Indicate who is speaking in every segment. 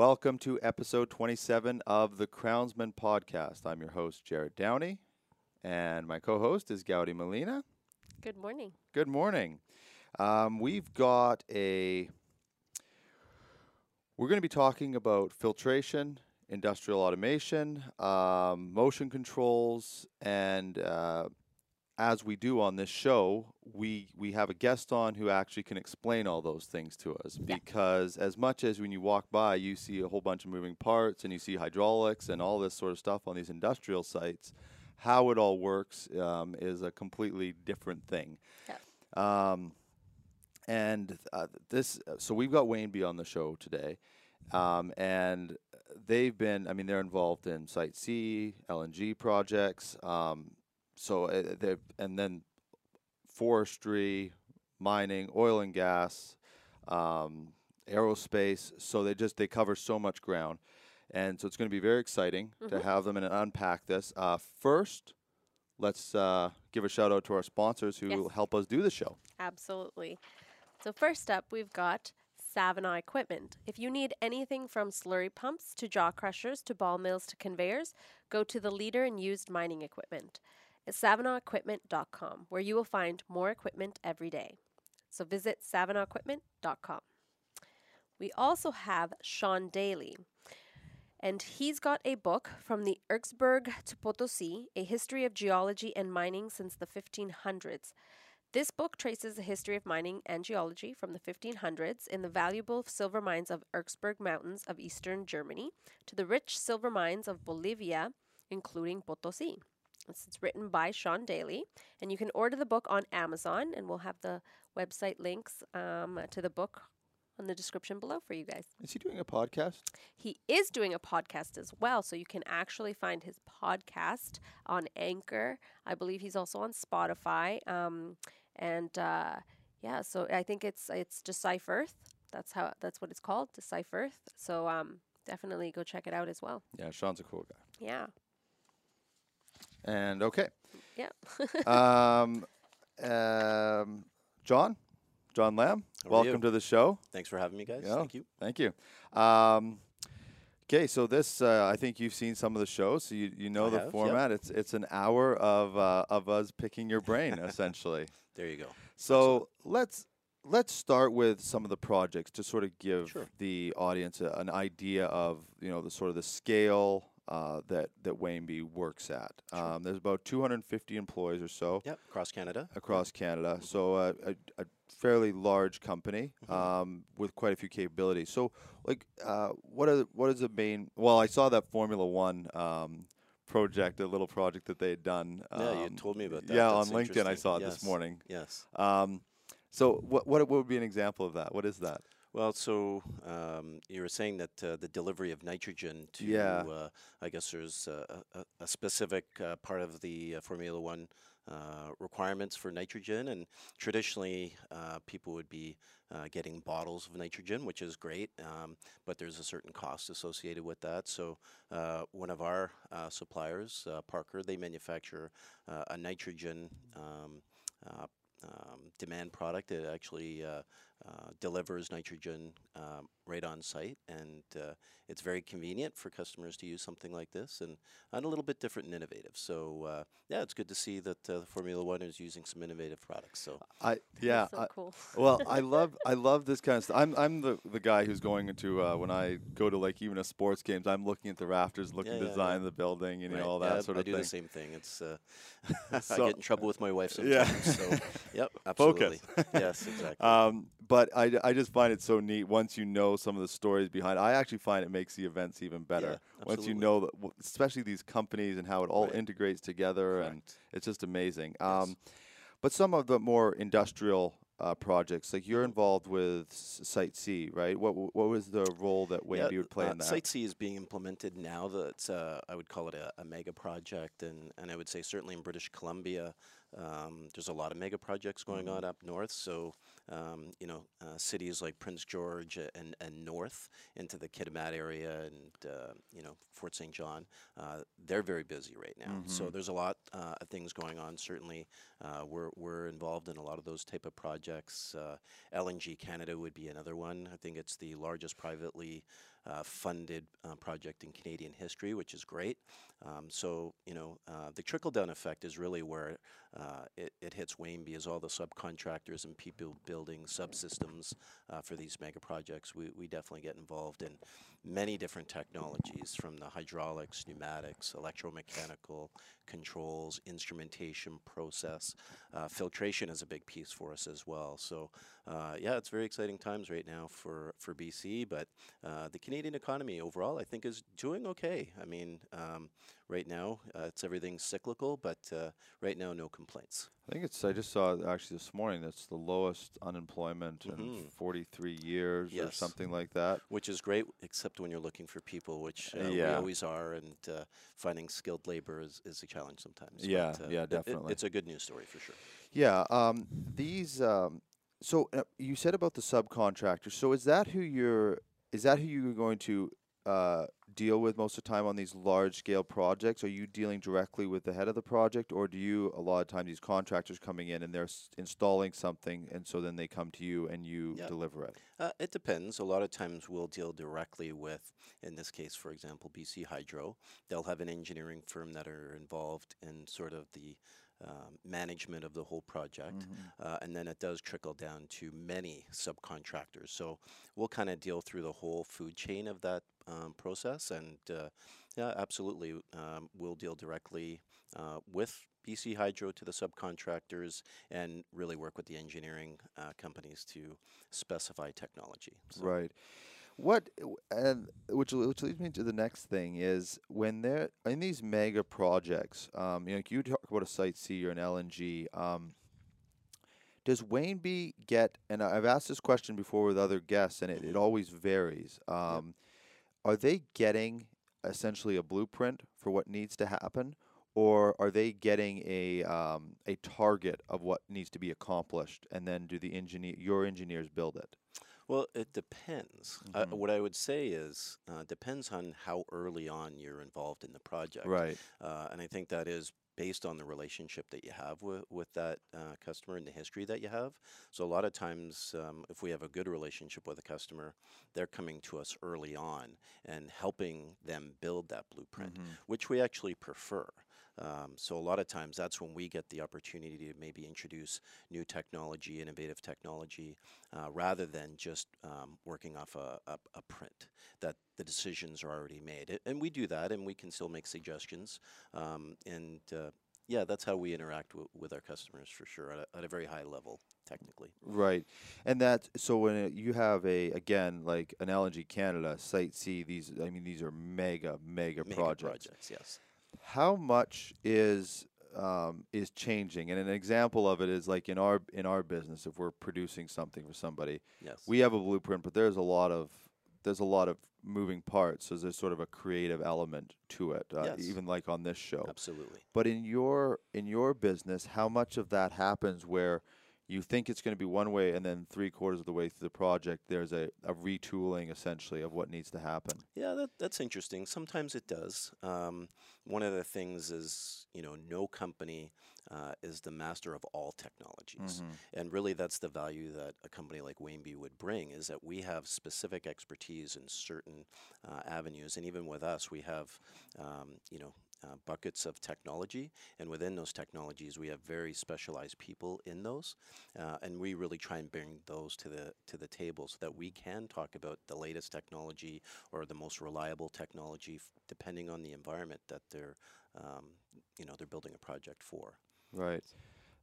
Speaker 1: Welcome to episode 27 of the Crownsman podcast. I'm your host, Jared Downey, and my co host is Gowdy Molina.
Speaker 2: Good morning.
Speaker 1: Good morning. Um, we've got a. We're going to be talking about filtration, industrial automation, um, motion controls, and uh, as we do on this show, we we have a guest on who actually can explain all those things to us.
Speaker 2: Yeah.
Speaker 1: Because as much as when you walk by, you see a whole bunch of moving parts and you see hydraulics and all this sort of stuff on these industrial sites, how it all works um, is a completely different thing. Yeah. Um, and uh, this, so we've got Wainbee on the show today, um, and they've been. I mean, they're involved in Site C, LNG projects. Um, so uh, they and then forestry, mining, oil and gas, um, aerospace. So they just they cover so much ground, and so it's going to be very exciting to
Speaker 2: Mhm.
Speaker 1: have them and unpack this. Uh, first, let's uh, give a shout out to our sponsors who
Speaker 2: Yes.
Speaker 1: help us do the show.
Speaker 2: Absolutely. So, first up, we've got Savona Equipment. If you need anything from slurry pumps to jaw crushers to ball mills to conveyors, go to the leader in used mining equipment. It's savonaEquipment.com, where you will find more equipment every day. So, visit savonaEquipment.com. We also have Sean Daly. And he's got a book from the Erzgebirge to Potosi, a history of geology and mining since the 1500s. This book traces the history of mining and geology from the 1500s in the valuable silver mines of Erzgebirge Mountains of eastern Germany to the rich silver mines of Bolivia, including Potosi. It's, written by Sean Daly, and you can order the book on Amazon, and we'll have the website links um, to the book on the description below for you guys.
Speaker 1: Is he doing a podcast?
Speaker 2: He is doing a podcast as well, so you can actually find his podcast on Anchor. I believe he's also on Spotify. Um, and uh, yeah, so I think it's it's Decipherth. That's how that's what it's called, Decipherth. So um, definitely go check it out as well.
Speaker 1: Yeah, Sean's a cool guy.
Speaker 2: Yeah,
Speaker 1: And okay,
Speaker 2: yeah.
Speaker 1: um, um, John, John Lamb,
Speaker 3: How
Speaker 1: welcome to the show.
Speaker 3: Thanks for having me, guys.
Speaker 1: Yeah.
Speaker 3: Thank you.
Speaker 1: Thank you. Um, okay, so this uh, I think you've seen some of the shows, so you, you know
Speaker 3: I
Speaker 1: the
Speaker 3: have, yep.
Speaker 1: format. It's it's an hour of uh, of us picking your brain essentially.
Speaker 3: There you go.
Speaker 1: So let's let's start with some of the projects to sort of give
Speaker 3: Sure.
Speaker 1: the audience a, an idea of you know the sort of the scale uh, that that Wainbee works at.
Speaker 3: Sure.
Speaker 1: Um, there's about 250 employees or so
Speaker 3: Yep. Across Canada.
Speaker 1: across Canada,
Speaker 3: Mhm.
Speaker 1: so uh, a, a fairly large company
Speaker 3: Mhm.
Speaker 1: um, with quite a few capabilities. So, like, uh, what are what is the main? Well, I saw that Formula One. Um, project a little project that they had done
Speaker 3: Yeah, you
Speaker 1: um,
Speaker 3: told me about that.
Speaker 1: yeah
Speaker 3: That's
Speaker 1: on linkedin i saw it
Speaker 3: Yes.
Speaker 1: this morning
Speaker 3: Yes.
Speaker 1: um, so what, what what would be an example of that? What is that?
Speaker 3: Well, so um, you were saying that uh, the delivery of nitrogen to,
Speaker 1: Yeah.
Speaker 3: uh, I guess there's a, a, a specific uh, part of the uh, Formula One uh, requirements for nitrogen, and traditionally uh, people would be uh, getting bottles of nitrogen, which is great, um, but there's a certain cost associated with that. So uh, one of our uh, suppliers, uh, Parker, they manufacture uh, a nitrogen. Um, uh, um, demand product. It actually uh, uh, delivers nitrogen um, right on site, and uh, it's very convenient for customers to use something like this, and, and a little bit different and innovative. So uh, yeah, it's good to see that uh, Formula One is using some innovative products. So
Speaker 1: I yeah.
Speaker 2: so
Speaker 1: I,
Speaker 2: cool.
Speaker 1: well, I love I love this kind of stuff. I'm I'm the, the guy who's going into uh, when I go to like even a sports games. I'm looking at the rafters, looking
Speaker 3: Yeah,
Speaker 1: to
Speaker 3: yeah,
Speaker 1: design
Speaker 3: yeah.
Speaker 1: the building, and you
Speaker 3: right,
Speaker 1: all that
Speaker 3: yeah,
Speaker 1: sort
Speaker 3: I
Speaker 1: of thing.
Speaker 3: I do the same thing. It's uh,
Speaker 1: So-
Speaker 3: I get in trouble with my wife
Speaker 1: Yeah.
Speaker 3: sometimes. so yep,
Speaker 1: Focus.
Speaker 3: absolutely. yes, exactly.
Speaker 1: Um, but I, I just find it so neat once you know some of the stories behind. It. I actually find it makes the events even better once you know that, especially these companies and how it all
Speaker 3: Right.
Speaker 1: integrates together, and it's just amazing.
Speaker 3: Yes.
Speaker 1: Um, but some of the more industrial uh, projects, like you're involved with Site C, right? What what was the role that Wainbee would play
Speaker 3: uh,
Speaker 1: in that?
Speaker 3: Site C is being implemented now. That's uh, I would call it a, a mega project, and, and I would say certainly in British Columbia, um, there's a lot of mega projects going
Speaker 1: Mhm.
Speaker 3: on up north. So um, you know, uh, cities like Prince George and and north into the Kitimat area, and uh, you know Fort St. John, uh, they're very busy right now. So
Speaker 1: Mhm.
Speaker 3: there's a lot uh, of things going on. Certainly, uh, we're we're involved in a lot of those type of projects. Uh, LNG Canada would be another one. I think it's the largest privately uh, funded uh, project in Canadian history, which is great. Um, so, you know, uh, the trickle down effect is really where uh, it, it hits Wainbee as all the subcontractors and people building subsystems for these mega projects. We, we definitely get involved in many different technologies from the hydraulics, pneumatics, electromechanical, controls, instrumentation, process. Uh, filtration is a big piece for us as well. So, uh, yeah, it's very exciting times right now for, for BC, but uh, the Canadian economy overall, I think, is doing okay. I mean, um, right now, uh, it's everything cyclical, but uh, right now, no complaints.
Speaker 1: I think it's. I just saw actually this morning. That's the lowest unemployment in
Speaker 3: Mhm.
Speaker 1: 43 years, or something like that.
Speaker 3: Which is great, except when you're looking for people, which uh, we always are, and uh, finding skilled labor is, is a challenge sometimes.
Speaker 1: Yeah,
Speaker 3: but, uh,
Speaker 1: yeah,
Speaker 3: it- it-
Speaker 1: definitely.
Speaker 3: it's a good news story for sure.
Speaker 1: Yeah. Um, these. Um, so uh, you said about the subcontractors. So is that who you're? Is that who you're going to uh, deal with most of the time on these large scale projects? Are you dealing directly with the head of the project, or do you a lot of times these contractors coming in and they're s- installing something, and so then they come to you and you
Speaker 3: Yeah.
Speaker 1: deliver it?
Speaker 3: Uh, it depends. A lot of times we'll deal directly with, in this case, for example, BC Hydro. They'll have an engineering firm that are involved in sort of the um, management of the whole project.
Speaker 1: Mm-hmm.
Speaker 3: Uh, and then it does trickle down to many subcontractors. So we'll kind of deal through the whole food chain of that um, process. And uh, yeah, absolutely, um, we'll deal directly uh, with BC Hydro to the subcontractors and really work with the engineering uh, companies to specify technology. So
Speaker 1: Right. What and which which leads me to the next thing is when they're in these mega projects, um, you know, like you talk about a Site C or an LNG. Um, does Wainbee get? And I've asked this question before with other guests, and it, it always varies. Um, Are they getting essentially a blueprint for what needs to happen, or are they getting a um, a target of what needs to be accomplished, and then do the engineer your engineers build it?
Speaker 3: Well, it depends. Uh,
Speaker 1: Mhm.
Speaker 3: what I would say is uh, depends on how early on you're involved in the project.
Speaker 1: Right.
Speaker 3: Uh, and I think that is based on the relationship that you have with, with that uh, customer and the history that you have. So a lot of times, um, if we have a good relationship with a customer, they're coming to us early on and helping them build that blueprint,
Speaker 1: Mhm.
Speaker 3: which we actually prefer. Um, so a lot of times that's when we get the opportunity to maybe introduce new technology, innovative technology, uh, rather than just um, working off a, a, a print that the decisions are already made. A- And we do that, and we can still make suggestions. Um, and uh, yeah, that's how we interact with our customers for sure at a, at a very high level, technically.
Speaker 1: Right, and that so when it, you have a again like an LNG Canada Site C, these I mean these are mega mega,
Speaker 3: Mega
Speaker 1: projects.
Speaker 3: projects, yes.
Speaker 1: How much is um, is changing? And an example of it is like in our in our business, if we're producing something for somebody,
Speaker 3: Yes.
Speaker 1: we have a blueprint, but there's a lot of there's a lot of moving parts. So there's sort of a creative element to it, uh,
Speaker 3: Yes.
Speaker 1: even like on this show.
Speaker 3: Absolutely.
Speaker 1: But in your in your business, how much of that happens where you think it's going to be one way, and then three quarters of the way through the project, there's a, a retooling essentially of what needs to happen.
Speaker 3: Yeah, that, that's interesting. Sometimes it does. Um, one of the things is, you know, no company uh, is the master of all technologies. And really, that's the value that a company like Wainbee would bring is that we have specific expertise in certain uh, avenues. And even with us, we have, um, you know, uh, buckets of technology, and within those technologies, we have very specialized people in those, uh, and we really try and bring those to the to the table so that we can talk about the latest technology or the most reliable technology, depending on the environment that they're, um, you know, they're building a project for.
Speaker 1: Right.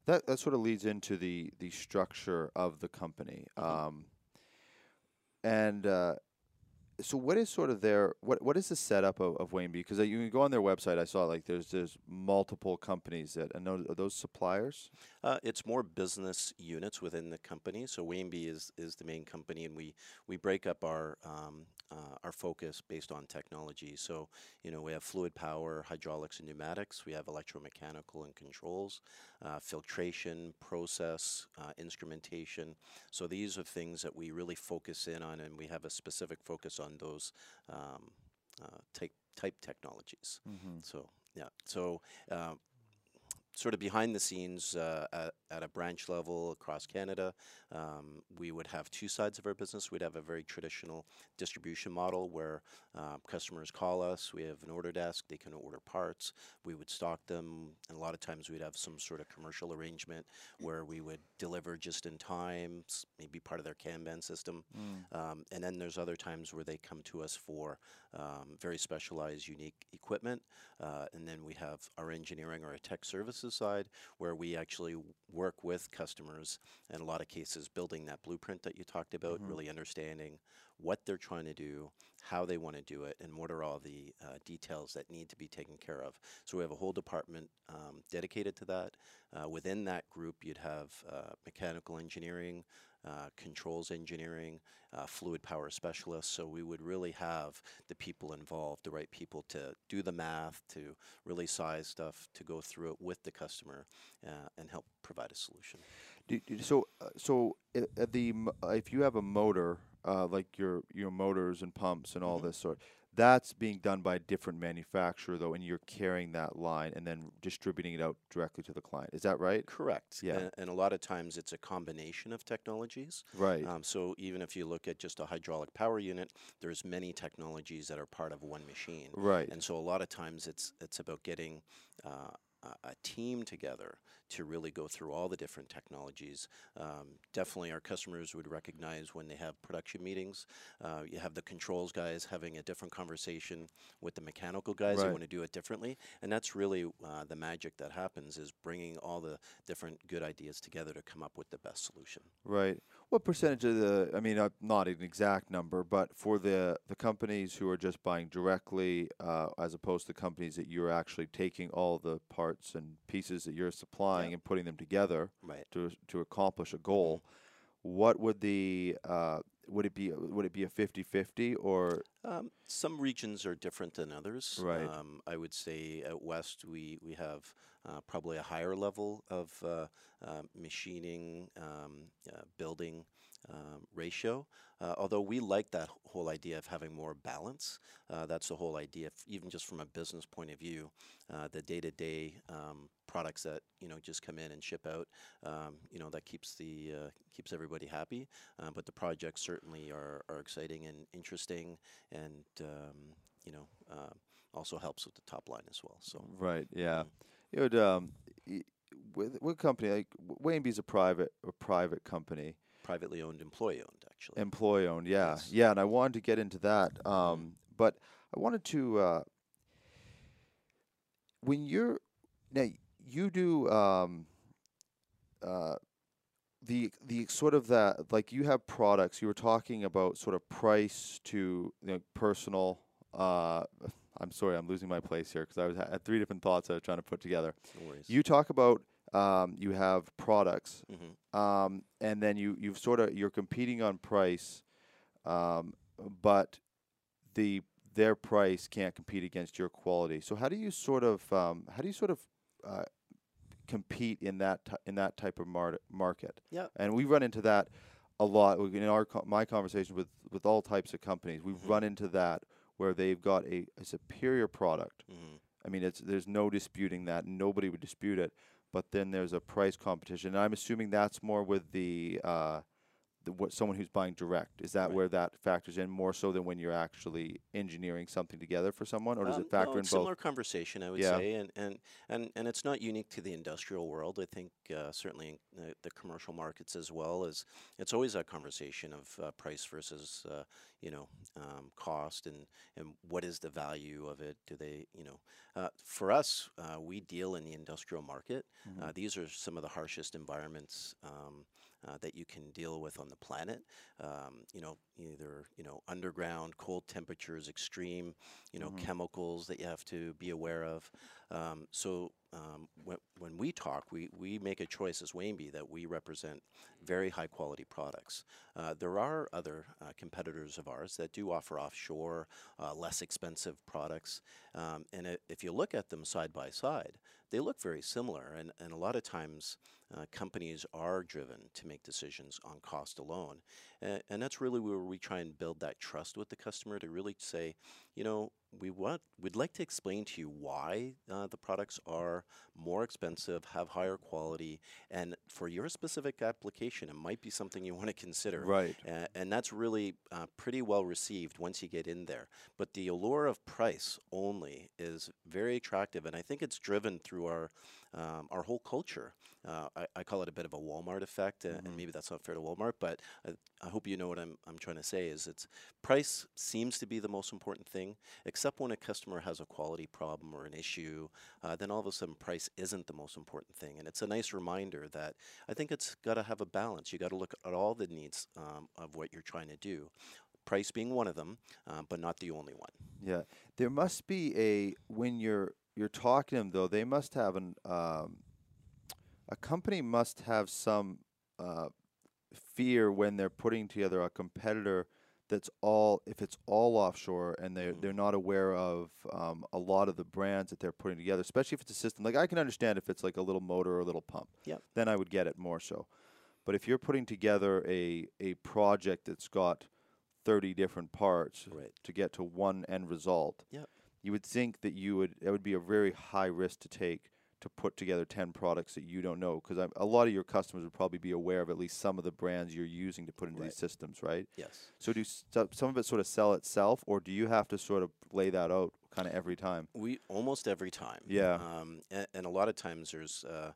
Speaker 1: That that sort of leads into the the structure of the company.
Speaker 3: Mhm.
Speaker 1: Um, and uh, so, what is sort of their what what is the setup of, of Wainbee? Because you can go on their website. I saw like there's there's multiple companies that and those, are those suppliers.
Speaker 3: Uh, it's more business units within the company. So Wainbee is is the main company, and we we break up our um, uh, our focus based on technology. So you know we have fluid power, hydraulics and pneumatics. We have electromechanical and controls, uh, filtration, process, uh, instrumentation. So these are things that we really focus in on, and we have a specific focus on those um, uh, type type technologies.
Speaker 1: Mm-hmm.
Speaker 3: So yeah, so uh, sort of behind the scenes uh, at, at a branch level across Canada, um, we would have two sides of our business. We'd have a very traditional distribution model where uh, customers call us, we have an order desk, they can order parts, we would stock them, and a lot of times we'd have some sort of commercial arrangement where we would deliver just in time, maybe part of their Kanban system. Um, and then there's other times where they come to us for um, very specialized, unique equipment. Uh, and then we have our engineering or our tech services side where we actually work with customers in a lot of cases building that blueprint that you talked about, really understanding what they're trying to do, how they want to do it, and what are all the uh, details that need to be taken care of. So we have a whole department um, dedicated to that. Uh, within that group, you'd have uh, mechanical engineering, uh, controls engineering, uh, fluid power specialists. So we would really have the people involved, the right people to do the math, to really size stuff, to go through it with the customer, uh, and help provide a solution.
Speaker 1: Do, do- so, uh, so the if you have a motor, uh, like your your motors and pumps and all
Speaker 3: Mhm.
Speaker 1: this sort, that's being done by a different manufacturer though, and you're carrying that line and then distributing it out directly to the client. Is that right?
Speaker 3: Correct.
Speaker 1: Yeah.
Speaker 3: And, and a lot of times it's a combination of technologies.
Speaker 1: Right.
Speaker 3: Um, so even if you look at just a hydraulic power unit, there's many technologies that are part of one machine.
Speaker 1: right.
Speaker 3: And so a lot of times it's it's about getting uh, a, a team together to really go through all the different technologies. Um, definitely, our customers would recognize when they have production meetings. Uh, you have the controls guys having a different conversation with the mechanical guys. They want to do it differently, and that's really uh, the magic that happens is bringing all the different good ideas together to come up with the best solution.
Speaker 1: Right. What percentage of the? I mean, uh, not an exact number, but for the the companies who are just buying directly, uh, as opposed to companies that you're actually taking all the parts and pieces that you're supplying and putting them together
Speaker 3: Right.
Speaker 1: to to accomplish a goal, what would the uh, would it be? Would it be a 50-50 or
Speaker 3: Um, some regions are different than others.
Speaker 1: Right.
Speaker 3: Um, I would say out west we we have uh, probably a higher level of uh, uh, machining, um, uh, building um, ratio. Uh, although we like that whole idea of having more balance. Uh, that's the whole idea, even just from a business point of view. Uh, the day-to-day um, products that you know just come in and ship out, um, you know that keeps the uh, keeps everybody happy. Uh, but the projects certainly are, are exciting and interesting and um, you know uh, also helps with the top line as well. So
Speaker 1: right? Yeah.
Speaker 3: Mm.
Speaker 1: It would. Um, with with a company like Wainbee's a private a private company.
Speaker 3: Privately owned, employee owned, actually.
Speaker 1: Employee owned, yeah,
Speaker 3: Yes.
Speaker 1: yeah, and I wanted to get into that, um, but I wanted to. Uh, when you're now, you do um, uh, the the sort of that like you have products. You were talking about sort of price to you know, personal. Uh, I'm sorry, I'm losing my place here because I was had three different thoughts I was trying to put together.
Speaker 3: no worries.
Speaker 1: You talk about um, you have products
Speaker 3: hmm
Speaker 1: um, and then you you've sort of you're competing on price, um, but the their price can't compete against your quality. So how do you sort of um, how do you sort of uh, compete in that ty- in that type of mar- market?
Speaker 3: Yeah.
Speaker 1: and we run into that a lot in our co- my conversations with with all types of companies. We've
Speaker 3: Mhm.
Speaker 1: run into that where they've got a, a superior product
Speaker 3: hmm
Speaker 1: I mean, it's there's no disputing that. Nobody would dispute it. But then there's a price competition, and I'm assuming that's more with the uh, the what someone who's buying direct. Is that
Speaker 3: Right.
Speaker 1: where that factors in more so than when you're actually engineering something together for someone, or does
Speaker 3: Um,
Speaker 1: it factor
Speaker 3: no,
Speaker 1: in both?
Speaker 3: similar conversation, I would
Speaker 1: Yeah.
Speaker 3: say, and, and and and it's not unique to the industrial world. I think uh, certainly in the, the commercial markets as well as it's always a conversation of uh, price versus uh, you know um, cost and and what is the value of it? Do they you know uh, for us uh, we deal in the industrial market.
Speaker 1: Mm-hmm.
Speaker 3: Uh, these are some of the harshest environments. Um, uh, that you can deal with on the planet, um, you know, either you know underground, cold temperatures, extreme, you know,
Speaker 1: Mhm.
Speaker 3: chemicals that you have to be aware of. Um, so um, when, when we talk, we, we make a choice as Wainbee that we represent very high quality products. Uh, there are other uh, competitors of ours that do offer offshore, uh, less expensive products. Um, and if you look at them side by side, they look very similar. And, and a lot of times, uh, companies are driven to make decisions on cost alone. And, and that's really where we try and build that trust with the customer to really say, you know, we want we'd like to explain to you why uh, the products are more expensive, have higher quality, and for your specific application, it might be something you want to consider.
Speaker 1: Right.
Speaker 3: And that's really uh, pretty well received once you get in there. But the allure of price only is very attractive, and I think it's driven through our um, our whole culture. Uh, I, I call it a bit of a Walmart effect, uh, and maybe that's not fair to Walmart, but I, hope you know what I'm, I'm trying to say. Is it's price seems to be the most important thing, except when a customer has a quality problem or an issue. Uh, then all of a sudden, price isn't the most important thing, and it's a nice reminder that I think it's got to have a balance. You got to look at all the needs um, of what you're trying to do. Price being one of them, uh, but not the only one.
Speaker 1: Yeah, there must be a when you're you're talking to them though. They must have an um, a company must have some uh, fear when they're putting together a competitor that's all if it's all offshore and they
Speaker 3: Mhm.
Speaker 1: they're not aware of um, a lot of the brands that they're putting together, especially if it's a system. Like I can understand if it's like a little motor or a little pump.
Speaker 3: Yep.
Speaker 1: Then I would get it more so. But if you're putting together a a project that's got 30 different parts
Speaker 3: Right.
Speaker 1: to get to one end result,
Speaker 3: Yep.
Speaker 1: you would think that you would it would be a very high risk to take to put together 10 products that you don't know because a lot of your customers would probably be aware of at least some of the brands you're using to put into
Speaker 3: Right.
Speaker 1: these systems, right?
Speaker 3: Yes.
Speaker 1: So do s- so- some of it sort of sell itself or do you have to sort of lay that out kind of every time?
Speaker 3: We almost every time.
Speaker 1: Yeah.
Speaker 3: Um, and, and a lot of times there's uh,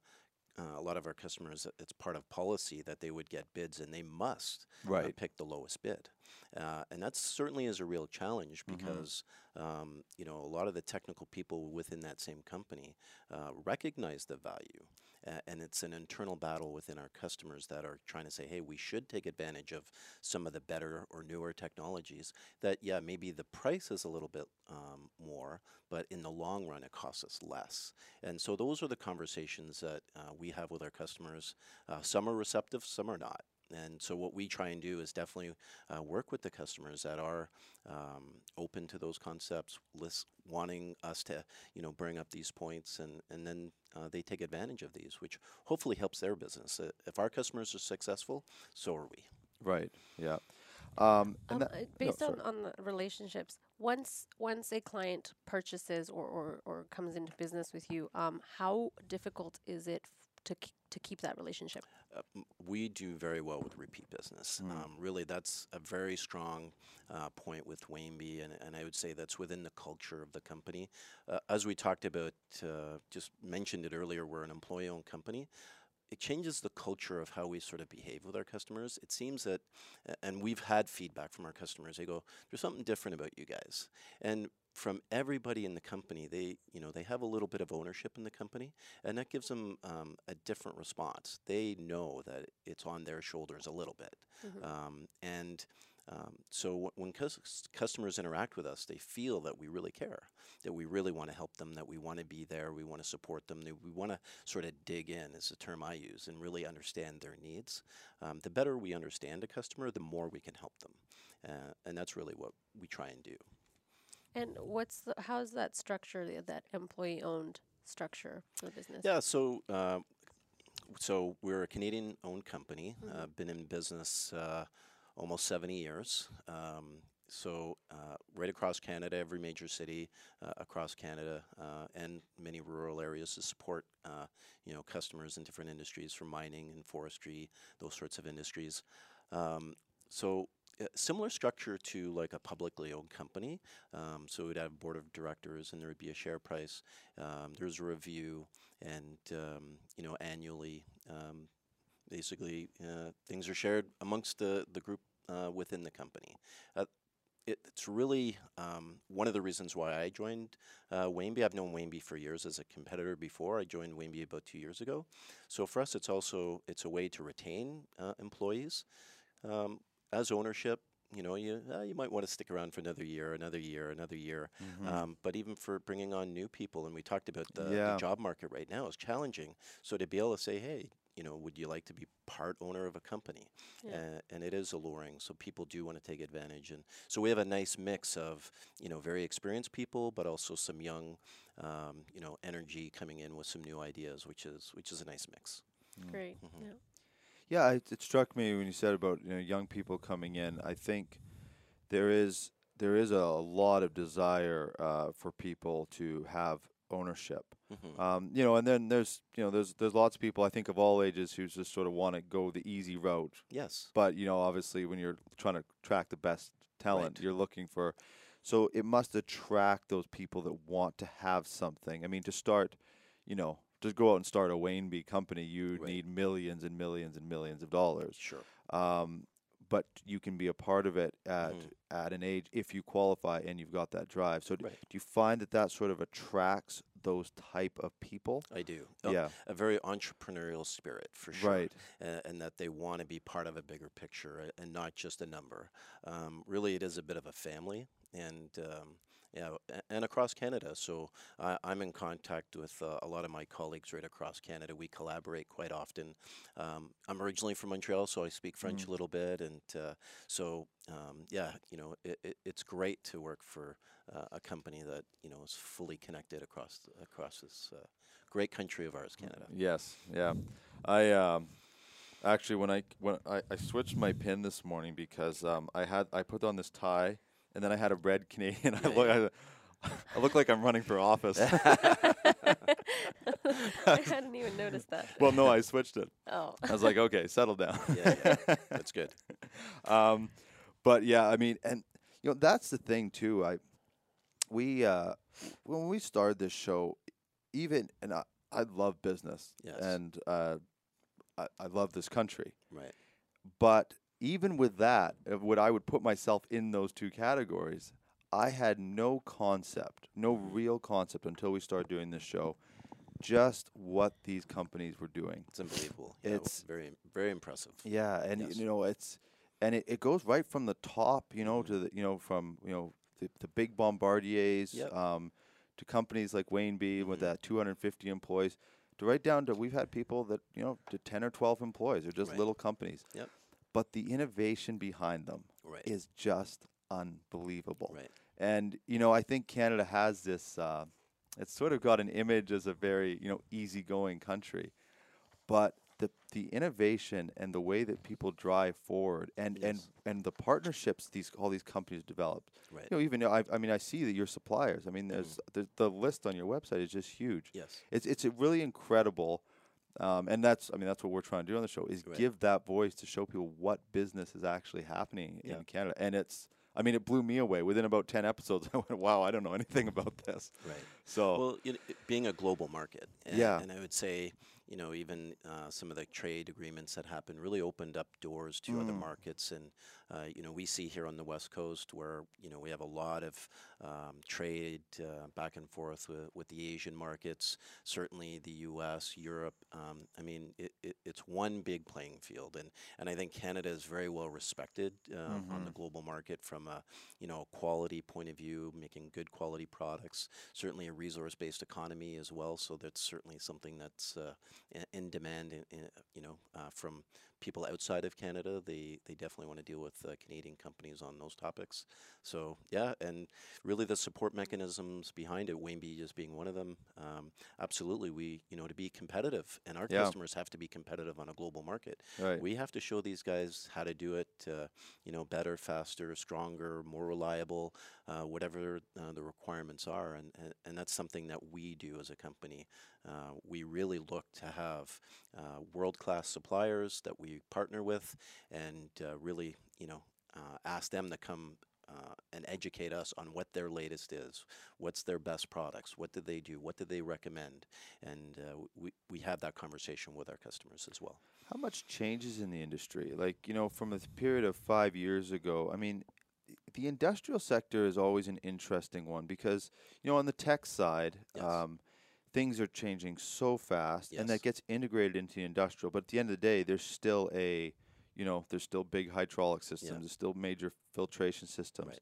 Speaker 3: uh, a lot of our customers. uh, It's part of policy that they would get bids, and they must uh, pick the lowest bid. Uh, and that certainly is a real challenge
Speaker 1: Mhm.
Speaker 3: because um, you know a lot of the technical people within that same company uh, recognize the value. A- and it's an internal battle within our customers that are trying to say, hey, we should take advantage of some of the better or newer technologies. That, yeah, maybe the price is a little bit um, more, but in the long run, it costs us less. And so those are the conversations that uh, we have with our customers. Uh, some are receptive, some are not. And so what we try and do is definitely uh, work with the customers that are um, open to those concepts, list, wanting us to, you know, bring up these points, and and then uh, they take advantage of these, which hopefully helps their business. Uh, if our customers are successful, so are we.
Speaker 1: Right. Yeah. Um, and
Speaker 2: Um,
Speaker 1: that,
Speaker 2: uh,
Speaker 1: no,
Speaker 2: based on, on the relationships, once once a client purchases or, or, or comes into business with you, um, how difficult is it f- to to keep that relationship?
Speaker 3: Uh, we do very well with repeat business. Um, really, that's a very strong uh, point with Wainbee, and, and I would say that's within the culture of the company. Uh, as we talked about, uh, just mentioned it earlier, we're an employee owned company. It changes the culture of how we sort of behave with our customers. It seems that, and we've had feedback from our customers. They go, "There's something different about you guys," and from everybody in the company, they you know they have a little bit of ownership in the company, and that gives them um, a different response. They know that it's on their shoulders a little bit, um, and um, so w- when cus- customers interact with us, they feel that we really care, that we really want to help them, that we want to be there, we want to support them, that we want to sort of dig in, is the term I use, and really understand their needs. Um, the better we understand a customer, the more we can help them, uh, and that's really what we try and do.
Speaker 2: And what's the, how's that structure, that employee owned structure for the business?
Speaker 3: Yeah, so uh, so we're a Canadian-owned company. Uh, been in business uh, almost 70 years. Um, so uh, right across Canada, every major city uh, across Canada, uh, and many rural areas to support uh, you know customers in different industries, from mining and forestry, those sorts of industries. Um, so similar structure to like a publicly owned company. Um, so we'd have a board of directors, and there would be a share price. Um, there's a review, and um, you know annually, um, basically uh, things are shared amongst the the group uh, within the company. Uh, it, it's really um, one of the reasons why I joined uh. I've known Wainbee for years as a competitor before. I joined Wainbee about two years ago. So for us, it's also it's a way to retain uh, employees um, as ownership. You know, you uh, you might want to stick around for another year, another year, another year. Um, but even for bringing on new people, and we talked about the, the job market right now is challenging. So to be able to say, hey, you know, would you like to be part owner of a company?
Speaker 2: Yeah.
Speaker 3: Uh, and it is alluring. So people do want to take advantage. And so we have a nice mix of, you know, very experienced people, but also some young, um, you know, energy coming in with some new ideas, which is which is a nice mix.
Speaker 2: Great.
Speaker 3: Mm-hmm.
Speaker 2: Yeah.
Speaker 1: Yeah, it, it struck me when you said about you know young people coming in. I think there is there is a lot of desire uh, for people to have ownership.
Speaker 3: Mhm.
Speaker 1: Um, you know, and then there's you know there's there's lots of people I think of all ages who just sort of want to go the easy route.
Speaker 3: yes.
Speaker 1: But you know, obviously, when you're trying to attract the best talent,
Speaker 3: Right.
Speaker 1: you're looking for. So it must attract those people that want to have something. I mean, to start, you know, to go out and start a Wainbee company, you
Speaker 3: Right.
Speaker 1: need millions and millions and millions of dollars.
Speaker 3: Sure.
Speaker 1: Um, but you can be a part of it at
Speaker 3: Mhm.
Speaker 1: at an age if you qualify and you've got that drive. So
Speaker 3: Right.
Speaker 1: do you find that that sort of attracts those type of people?
Speaker 3: I do.
Speaker 1: Yeah.
Speaker 3: A very entrepreneurial spirit for sure.
Speaker 1: Right.
Speaker 3: a- and that they want to be part of a bigger picture a- and not just a number. Um, really, it is a bit of a family, and um, yeah, and across Canada. So I, I'm in contact with uh, a lot of my colleagues right across Canada. We collaborate quite often. Um, I'm originally from Montreal, so I speak French
Speaker 1: Mm.
Speaker 3: a little bit, and uh, so um, yeah, you know, it, it, it's great to work for uh, a company that you know is fully connected across across this uh, great country of ours, Canada.
Speaker 1: Yes. Yeah. I um actually when I when I, I switched my pin this morning because um I had I put on this tie and then I had a red Canadian. I look. I, I look like I'm running for office.
Speaker 2: I hadn't even noticed that.
Speaker 1: well, no, I switched it.
Speaker 2: Oh.
Speaker 1: I was like, okay, settle down.
Speaker 3: Yeah, yeah, that's good.
Speaker 1: um, but yeah, I mean, and you know, that's the thing too. I we uh, when we started this show, even and I, I love business
Speaker 3: Yes.
Speaker 1: and uh, I, I love this country,
Speaker 3: Right.
Speaker 1: but even with that, of what I would put myself in those two categories, I had no concept, no real concept until we started doing this show, just what these companies were doing.
Speaker 3: It's unbelievable. Yeah,
Speaker 1: It's-
Speaker 3: very, very impressive.
Speaker 1: Yeah, and
Speaker 3: Yes.
Speaker 1: you know it's and it, it goes right from the top, you know,
Speaker 3: Mhm.
Speaker 1: to the you know from you know the, the big bombardiers,
Speaker 3: Yep.
Speaker 1: um, to companies like Wainbee with
Speaker 3: Mhm.
Speaker 1: that 250 employees, to right down to we've had people that you know to 10 or 12 employees. They're just
Speaker 3: Right.
Speaker 1: little companies.
Speaker 3: Yep.
Speaker 1: But the innovation behind them
Speaker 3: Right.
Speaker 1: is just unbelievable.
Speaker 3: right.
Speaker 1: And you know, I think Canada has this. Uh, it's sort of got an image as a very you know easygoing country, but the the innovation and the way that people drive forward and and
Speaker 3: Yes.
Speaker 1: and the partnerships these all these companies developed.
Speaker 3: Right.
Speaker 1: You know, even I, I mean, I see that your suppliers. I mean, there's the, the list on your website is just huge.
Speaker 3: Yes.
Speaker 1: It's it's a really incredible. Um, and that's, I mean, that's what we're trying to do on the show is
Speaker 3: Right.
Speaker 1: give that voice to show people what business is actually happening
Speaker 3: Yeah.
Speaker 1: in Canada. And it's, I mean, it blew me away. Within about ten episodes, I went, "Wow, I don't know anything about this."
Speaker 3: Right.
Speaker 1: So,
Speaker 3: Well, know, it being a global market, and,
Speaker 1: Yeah.
Speaker 3: and I would say, you know, even uh, some of the trade agreements that happened really opened up doors to other
Speaker 1: Mm.
Speaker 3: markets, and uh, you know, we see here on the west coast where you know we have a lot of um, trade uh, back and forth with, with the Asian markets, certainly the U.S., Europe. Um, I mean, it, it, it's one big playing field, and and I think Canada is very well respected uh, on the
Speaker 1: Mhm.
Speaker 3: global market from a you know quality point of view, making good quality products certainly a resource-based economy as well. So that's certainly something that's uh, in, in demand. In, in, you know, uh, from people outside of Canada, they they definitely want to deal with uh, Canadian companies on those topics. So yeah, and really the support mechanisms behind it, Wainbee just being one of them. Um, absolutely, we you know to be competitive, and our
Speaker 1: Yeah.
Speaker 3: customers have to be competitive on a global market.
Speaker 1: right.
Speaker 3: We have to show these guys how to do it, uh, you know, better, faster, stronger, more reliable, uh, whatever uh, the requirements are, and, and and that's something that we do as a company. Uh, we really look to have uh, world-class suppliers that we partner with, and uh, really, you know, uh, ask them to come. Uh, and educate us on what their latest is, what's their best products, what do they do, what do they recommend, and uh, we we have that conversation with our customers as well.
Speaker 1: How much changes in the industry? Like, you know, from a period of five years ago, I mean, the industrial sector is always an interesting one because, you know, on the tech side,
Speaker 3: Yes.
Speaker 1: um, things are changing so fast and that gets integrated into the industrial. But at the end of the day, there's still a, you know, there's still big hydraulic systems, there's still major filtration systems.
Speaker 3: Right.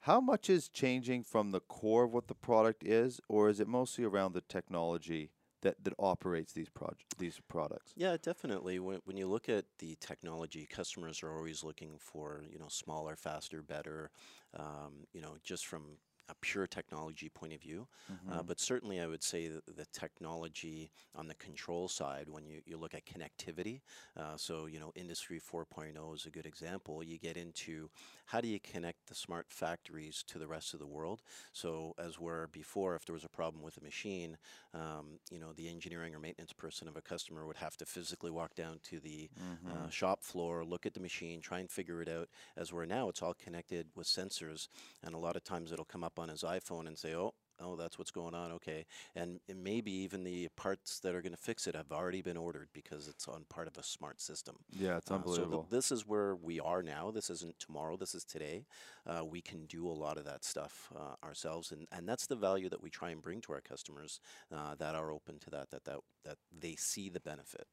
Speaker 1: How much is changing from the core of what the product is, or is it mostly around the technology that, that operates these proj- these products?
Speaker 3: Yeah, definitely. When, when you look at the technology, customers are always looking for you know smaller, faster, better. Um, you know, just from a pure technology point of view.
Speaker 1: Mm-hmm.
Speaker 3: Uh, but certainly, I would say the technology on the control side, when you, you look at connectivity, uh, so you know, Industry 4.0 is a good example. You get into how do you connect the smart factories to the rest of the world. So as where before, if there was a problem with a machine, um, you know, the engineering or maintenance person of a customer would have to physically walk down to the
Speaker 1: Mm-hmm.
Speaker 3: uh, shop floor, look at the machine, try and figure it out. As where now, it's all connected with sensors, and a lot of times it'll come up on his iPhone and say, "Oh, oh, that's what's going on." Okay, and, and maybe even the parts that are going to fix it have already been ordered because it's on part of a smart system.
Speaker 1: Yeah, it's
Speaker 3: Uh, so th-
Speaker 1: unbelievable.
Speaker 3: this is where we are now. This isn't tomorrow. This is today. Uh, we can do a lot of that stuff uh, ourselves, and, and that's the value that we try and bring to our customers uh, that are open to that. That that that they see the benefit.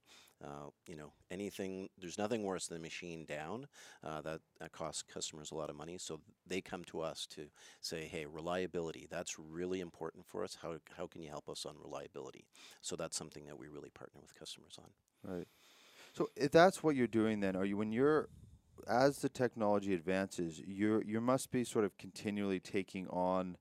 Speaker 3: Uh, you know, anything. There's nothing worse than a machine down. Uh, that that costs customers a lot of money. So they come to us to say, hey, reliability. That's really important for us. How how can you help us on reliability? So that's something that we really partner with customers on.
Speaker 1: Right. So if that's what you're doing, then are you when you're as the technology advances, you're you must be sort of continually taking on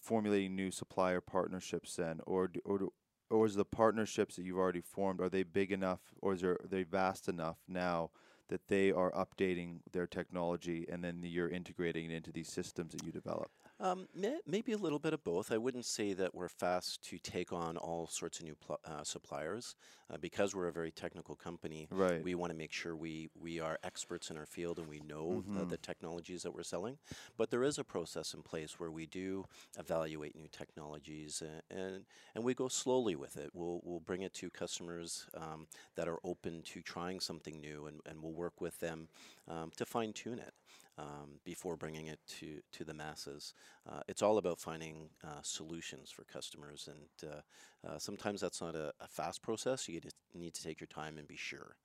Speaker 1: formulating new supplier partnerships then, or do, or do, or is the partnerships that you've already formed are they big enough, or is there, are they vast enough now that they are updating their technology and then you're integrating it into these systems that you develop?
Speaker 3: Um, maybe a little bit of both. I wouldn't say that we're fast to take on all sorts of new uh, suppliers uh, because we're a very technical company.
Speaker 1: Right.
Speaker 3: We want to make sure we, we are experts in our field and we know the,
Speaker 1: Mm-hmm.
Speaker 3: the technologies that we're selling. But there is a process in place where we do evaluate new technologies uh, and and we go slowly with it. We'll we'll bring it to customers um, that are open to trying something new and, and we'll work with them um, to fine tune it um, before bringing it to, to the masses. Uh, it's all about finding uh, solutions for customers, and uh, uh, sometimes that's not a, a fast process. You need to take your time and be sure.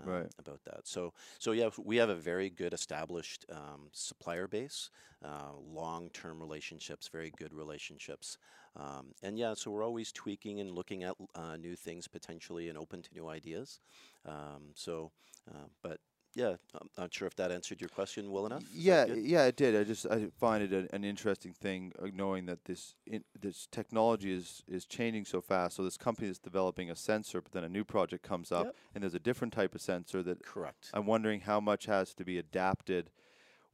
Speaker 3: um,
Speaker 1: Right.
Speaker 3: About that. So, so yeah, we have a very good established um, supplier base, uh, long-term relationships, very good relationships, um, and yeah, so we're always tweaking and looking at uh, new things potentially and open to new ideas. Um, so, uh, but yeah, I'm not sure if that answered your question well enough. Is
Speaker 1: Yeah, yeah, it did. I just I find it a, an interesting thing uh, knowing that this in, this technology is is changing so fast. So this company is developing a sensor, but then a new project comes up,
Speaker 3: Yep.
Speaker 1: and there's a different type of sensor that
Speaker 3: Correct.
Speaker 1: I'm wondering how much has to be adapted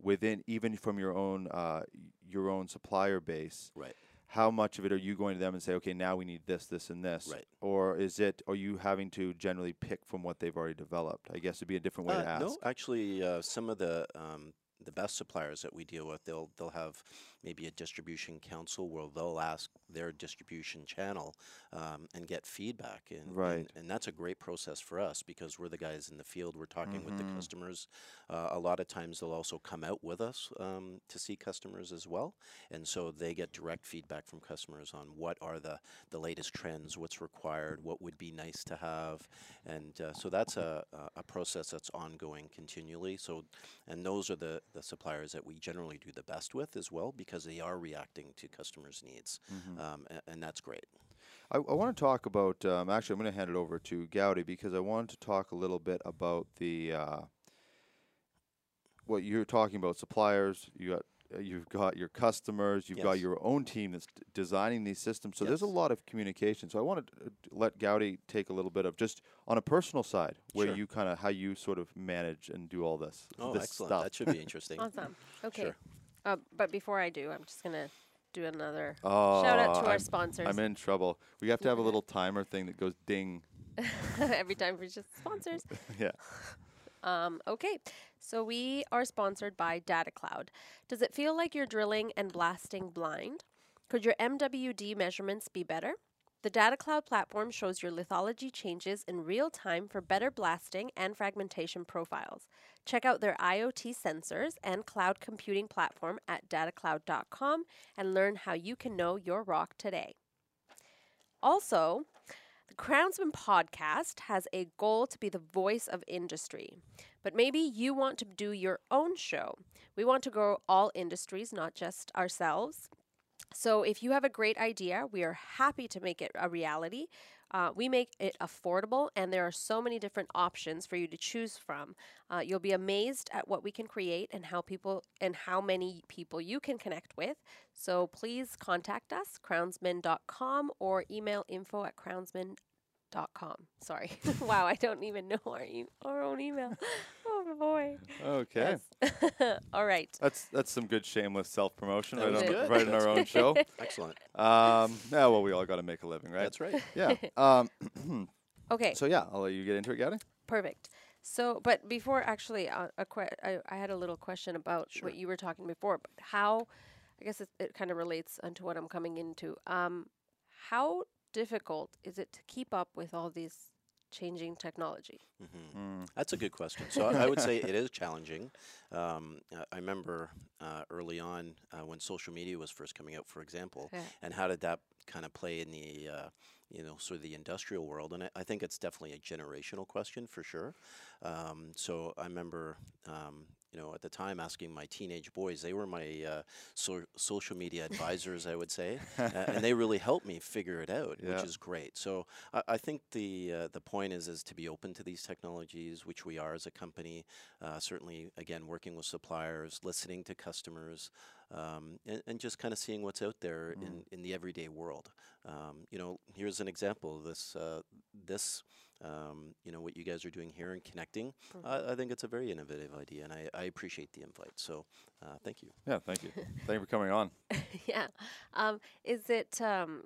Speaker 1: within even from your own uh, your own supplier base.
Speaker 3: Right.
Speaker 1: How much of it are you going to them and say, okay, now we need this, this, and this,
Speaker 3: Right.
Speaker 1: or is it are you having to generally pick from what they've already developed? I guess it'd be a different way
Speaker 3: Uh,
Speaker 1: to ask.
Speaker 3: No, actually, uh, some of the um, the best suppliers that we deal with, they'll they'll have maybe a distribution council where they'll ask their distribution channel um, and get feedback, and,
Speaker 1: Right.
Speaker 3: and and that's a great process for us because we're the guys in the field. We're talking with the
Speaker 1: Mhm.
Speaker 3: customers. Uh, a lot of times, they'll also come out with us um, to see customers as well, and so they get direct feedback from customers on what are the the latest trends, what's required, what would be nice to have, and uh, so that's a, a a process that's ongoing continually. So, and those are the the suppliers that we generally do the best with as well because they are reacting to customers' needs,
Speaker 1: Mm-hmm.
Speaker 3: um, a- and that's great.
Speaker 1: I, I want to talk about. Um, actually, I'm going to hand it over to Gowdy because I wanted to talk a little bit about the uh, what you're talking about. Suppliers, you got uh, you've got your customers, you've got your own team that's d- designing these systems. So there's a lot of communication. So I wanted to uh, let Gowdy take a little bit of just on a personal side where
Speaker 3: Sure.
Speaker 1: you kind of how you sort of manage and do all this.
Speaker 3: Oh,
Speaker 1: this
Speaker 3: excellent!
Speaker 1: Stuff.
Speaker 3: That should be interesting.
Speaker 2: Awesome. Okay.
Speaker 3: Sure.
Speaker 2: Uh, but before I do, I'm just gonna do another
Speaker 1: Oh,
Speaker 2: shout out to our
Speaker 1: I'm-
Speaker 2: sponsors.
Speaker 1: I'm in trouble. We have to have a little timer thing that goes ding.
Speaker 2: Every time for just sponsors.
Speaker 1: yeah.
Speaker 2: Um, okay, so we are sponsored by Data Cloud. Does it feel like you're drilling and blasting blind? Could your MWD measurements be better? The Data Cloud platform shows your lithology changes in real time for better blasting and fragmentation profiles. Check out their IoT sensors and cloud computing platform at datacloud.com and learn how you can know your rock today. Also, the Crownsman podcast has a goal to be the voice of industry. But maybe you want to do your own show. We want to grow all industries, not just ourselves. So if you have a great idea, we are happy to make it a reality. Uh, we make it affordable, and there are so many different options for you to choose from. Uh, you'll be amazed at what we can create and how people and how many people you can connect with. So please contact us, crownsman.com, or email info at crownsman.com. Sorry. wow, I don't even know our, e- our own email. Boy.
Speaker 1: Okay.
Speaker 2: Yes. All right.
Speaker 1: That's that's some good shameless self promotion
Speaker 3: That
Speaker 1: right
Speaker 3: was
Speaker 1: on
Speaker 3: good.
Speaker 1: right in our own show.
Speaker 3: Excellent.
Speaker 1: Um, yeah, well, we all got to make a living, right?
Speaker 3: That's right.
Speaker 1: Yeah. Um,
Speaker 2: Okay.
Speaker 1: so yeah, I'll let you get into it, Gabby.
Speaker 2: Perfect. So, but before actually, uh, a que- I, I had a little question about
Speaker 3: Sure.
Speaker 2: what you were talking before. But how, I guess it, it kind of relates onto what I'm coming into. Um, how difficult is it to keep up with all these changing technology?
Speaker 3: hmm
Speaker 1: Mm.
Speaker 3: That's a good question. So I I would say it is challenging. Um, I remember uh, early on uh, when social media was first coming out, for example,
Speaker 2: Yeah.
Speaker 3: and how did that kind of play in the uh, you know sort of the industrial world? And I, I think it's definitely a generational question for sure. Um, so I remember. Um, you know, at the time, asking my teenage boys, they were my uh, so- social media advisors, I would say, a- and they really helped me figure it out,
Speaker 1: Yeah.
Speaker 3: which is great. So I, I think the uh, the point is is to be open to these technologies, which we are as a company. Uh, certainly, again, working with suppliers, listening to customers, um, and, and just kind of seeing what's out there in, in the everyday world. Um, you know, here's an example. This uh, this. Um, you know what you guys are doing here and connecting. I, I think it's a very innovative idea, and I, I appreciate the invite. So, uh, thank you.
Speaker 1: Yeah, thank you. thank you for coming on.
Speaker 2: yeah. Um, is it? Um,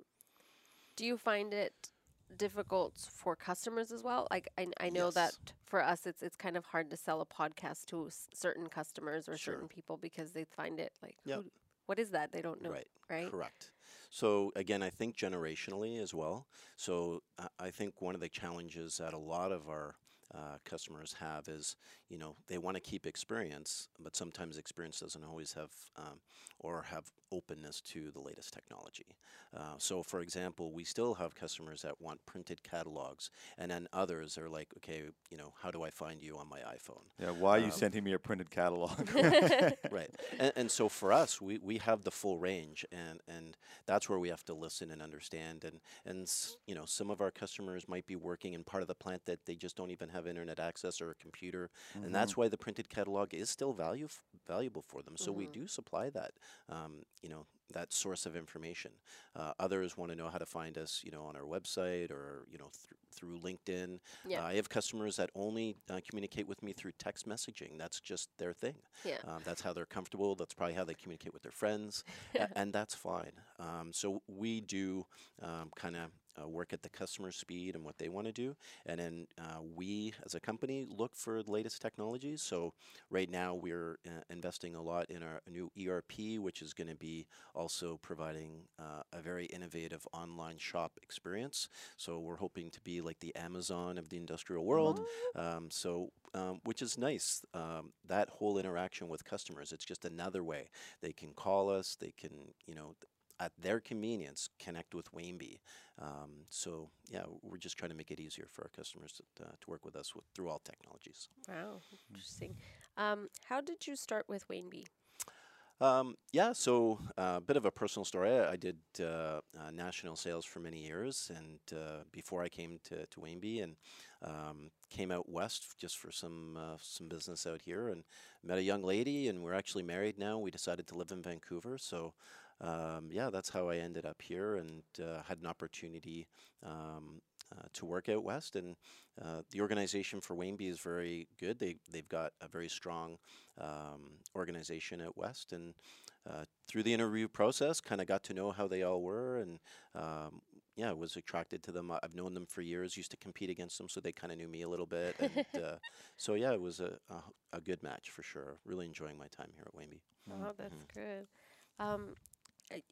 Speaker 2: do you find it difficult for customers as well? Like I, I know that for us, it's it's kind of hard to sell a podcast to s- certain customers or
Speaker 3: Sure.
Speaker 2: certain people because they find it like,
Speaker 3: Yep.
Speaker 2: who, what is that? They don't know,
Speaker 3: Right.
Speaker 2: right?
Speaker 3: Correct. So again, I think generationally as well. So I think one of the challenges that a lot of our uh, customers have is, you know, they want to keep experience, but sometimes experience doesn't always have um, or have openness to the latest technology. Uh, so, for example, we still have customers that want printed catalogs, and then others are like, okay, you know, how do I find you on my iPhone?
Speaker 1: Yeah, why are you
Speaker 3: Um,
Speaker 1: sending me a printed catalog?
Speaker 3: right. And, and so for us, we, we have the full range, and, and that's where we have to listen and understand. And, and s- you know, some of our customers might be working in part of the plant that they just don't even have internet access or a computer, and that's why the printed catalog is still value valuable for them. So we do supply that, um, you know, that source of information. Uh, others want to know how to find us, you know, on our website or you know through LinkedIn.
Speaker 2: Yeah.
Speaker 3: Uh, I have customers that only uh, communicate with me through text messaging. That's just their thing.
Speaker 2: Yeah.
Speaker 3: Um, that's how they're comfortable. That's probably how they communicate with their friends, a- and that's fine. Um, so we do um, kind of uh, work at the customer speed and what they want to do, and then uh, we, as a company, look for the latest technologies. So right now we're uh, investing a lot in our new ERP, which is going to be also providing uh, a very innovative online shop experience. So we're hoping to be like the Amazon of the industrial world. Um, so, um, which is nice. Um, that whole interaction with customers, it's just another way they can call us. They can, you know, at their convenience, connect with Wainbee. Um, so, yeah, we're just trying to make it easier for our customers to, uh, to work with us with, through all technologies.
Speaker 2: Wow, interesting. Um, how did you start with Wainbee?
Speaker 3: Um, yeah, so a uh, bit of a personal story. I, I did uh, uh, national sales for many years, and uh, before I came to, to Wainbee, and um, came out west just for some uh, some business out here, and met a young lady, and we're actually married now. We decided to live in Vancouver, so um, yeah, that's how I ended up here, and uh, had an opportunity um, uh, to work out west. And uh, the organization for Wainbee is very good. They they've got a very strong um, organization out west, and uh, through the interview process, kind of got to know how they all were, and um, yeah, was attracted to them. I- I've known them for years. Used to compete against them, so they kind of knew me a little bit, and uh, so yeah, it was a, a a good match for sure. Really enjoying my time here at Wainbee.
Speaker 2: Oh, that's good. Um,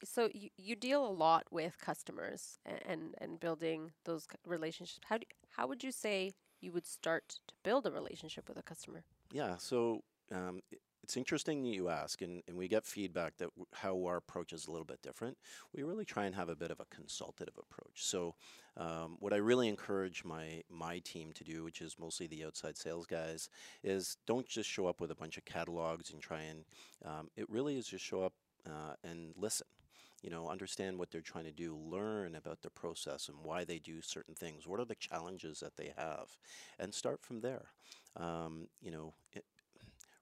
Speaker 2: so you, you deal a lot with customers and, and, and building those relationships. How do, how would you say you would start to build a relationship with a customer?
Speaker 3: Yeah, so um, it's interesting that you ask, and, and we get feedback that w- how our approach is a little bit different. We really try and have a bit of a consultative approach. So, um, what I really encourage my my team to do, which is mostly the outside sales guys, is don't just show up with a bunch of catalogs and try and. Um, it really is just show up uh, and listen. you know, understand what they're trying to do, learn about the process and why they do certain things. What are the challenges that they have, and start from there. Um, you know, it,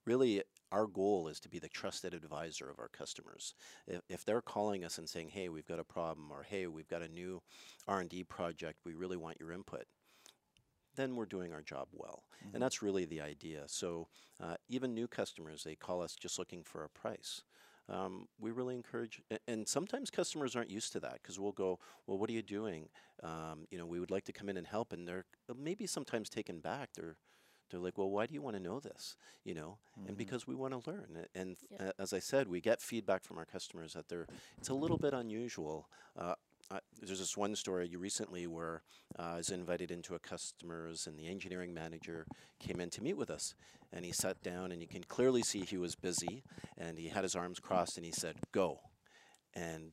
Speaker 3: really our goal is to be the trusted advisor of our customers. If, if they're calling us and saying, "Hey, we've got a problem," or "Hey, we've got a new R&D project, we really want your input," then we're doing our job well.
Speaker 1: Mm-hmm.
Speaker 3: And that's really the idea. So uh, even new customers, they call us just looking for a price. Um, we really encourage, a- and sometimes customers aren't used to that because we'll go, well, what are you doing? Um, you know, we would like to come in and help, and they're uh, maybe sometimes taken back. They're they're like, well, why do you want to know this? You know, and because we want to learn. A- And
Speaker 2: Yep.
Speaker 3: uh, as I said, we get feedback from our customers that they're it's a little bit unusual. Uh, I, there's this one story you recently where uh, I was invited into a customer's, and the engineering manager came in to meet with us, and he sat down, and you can clearly see he was busy, and he had his arms crossed, and he said, "Go," and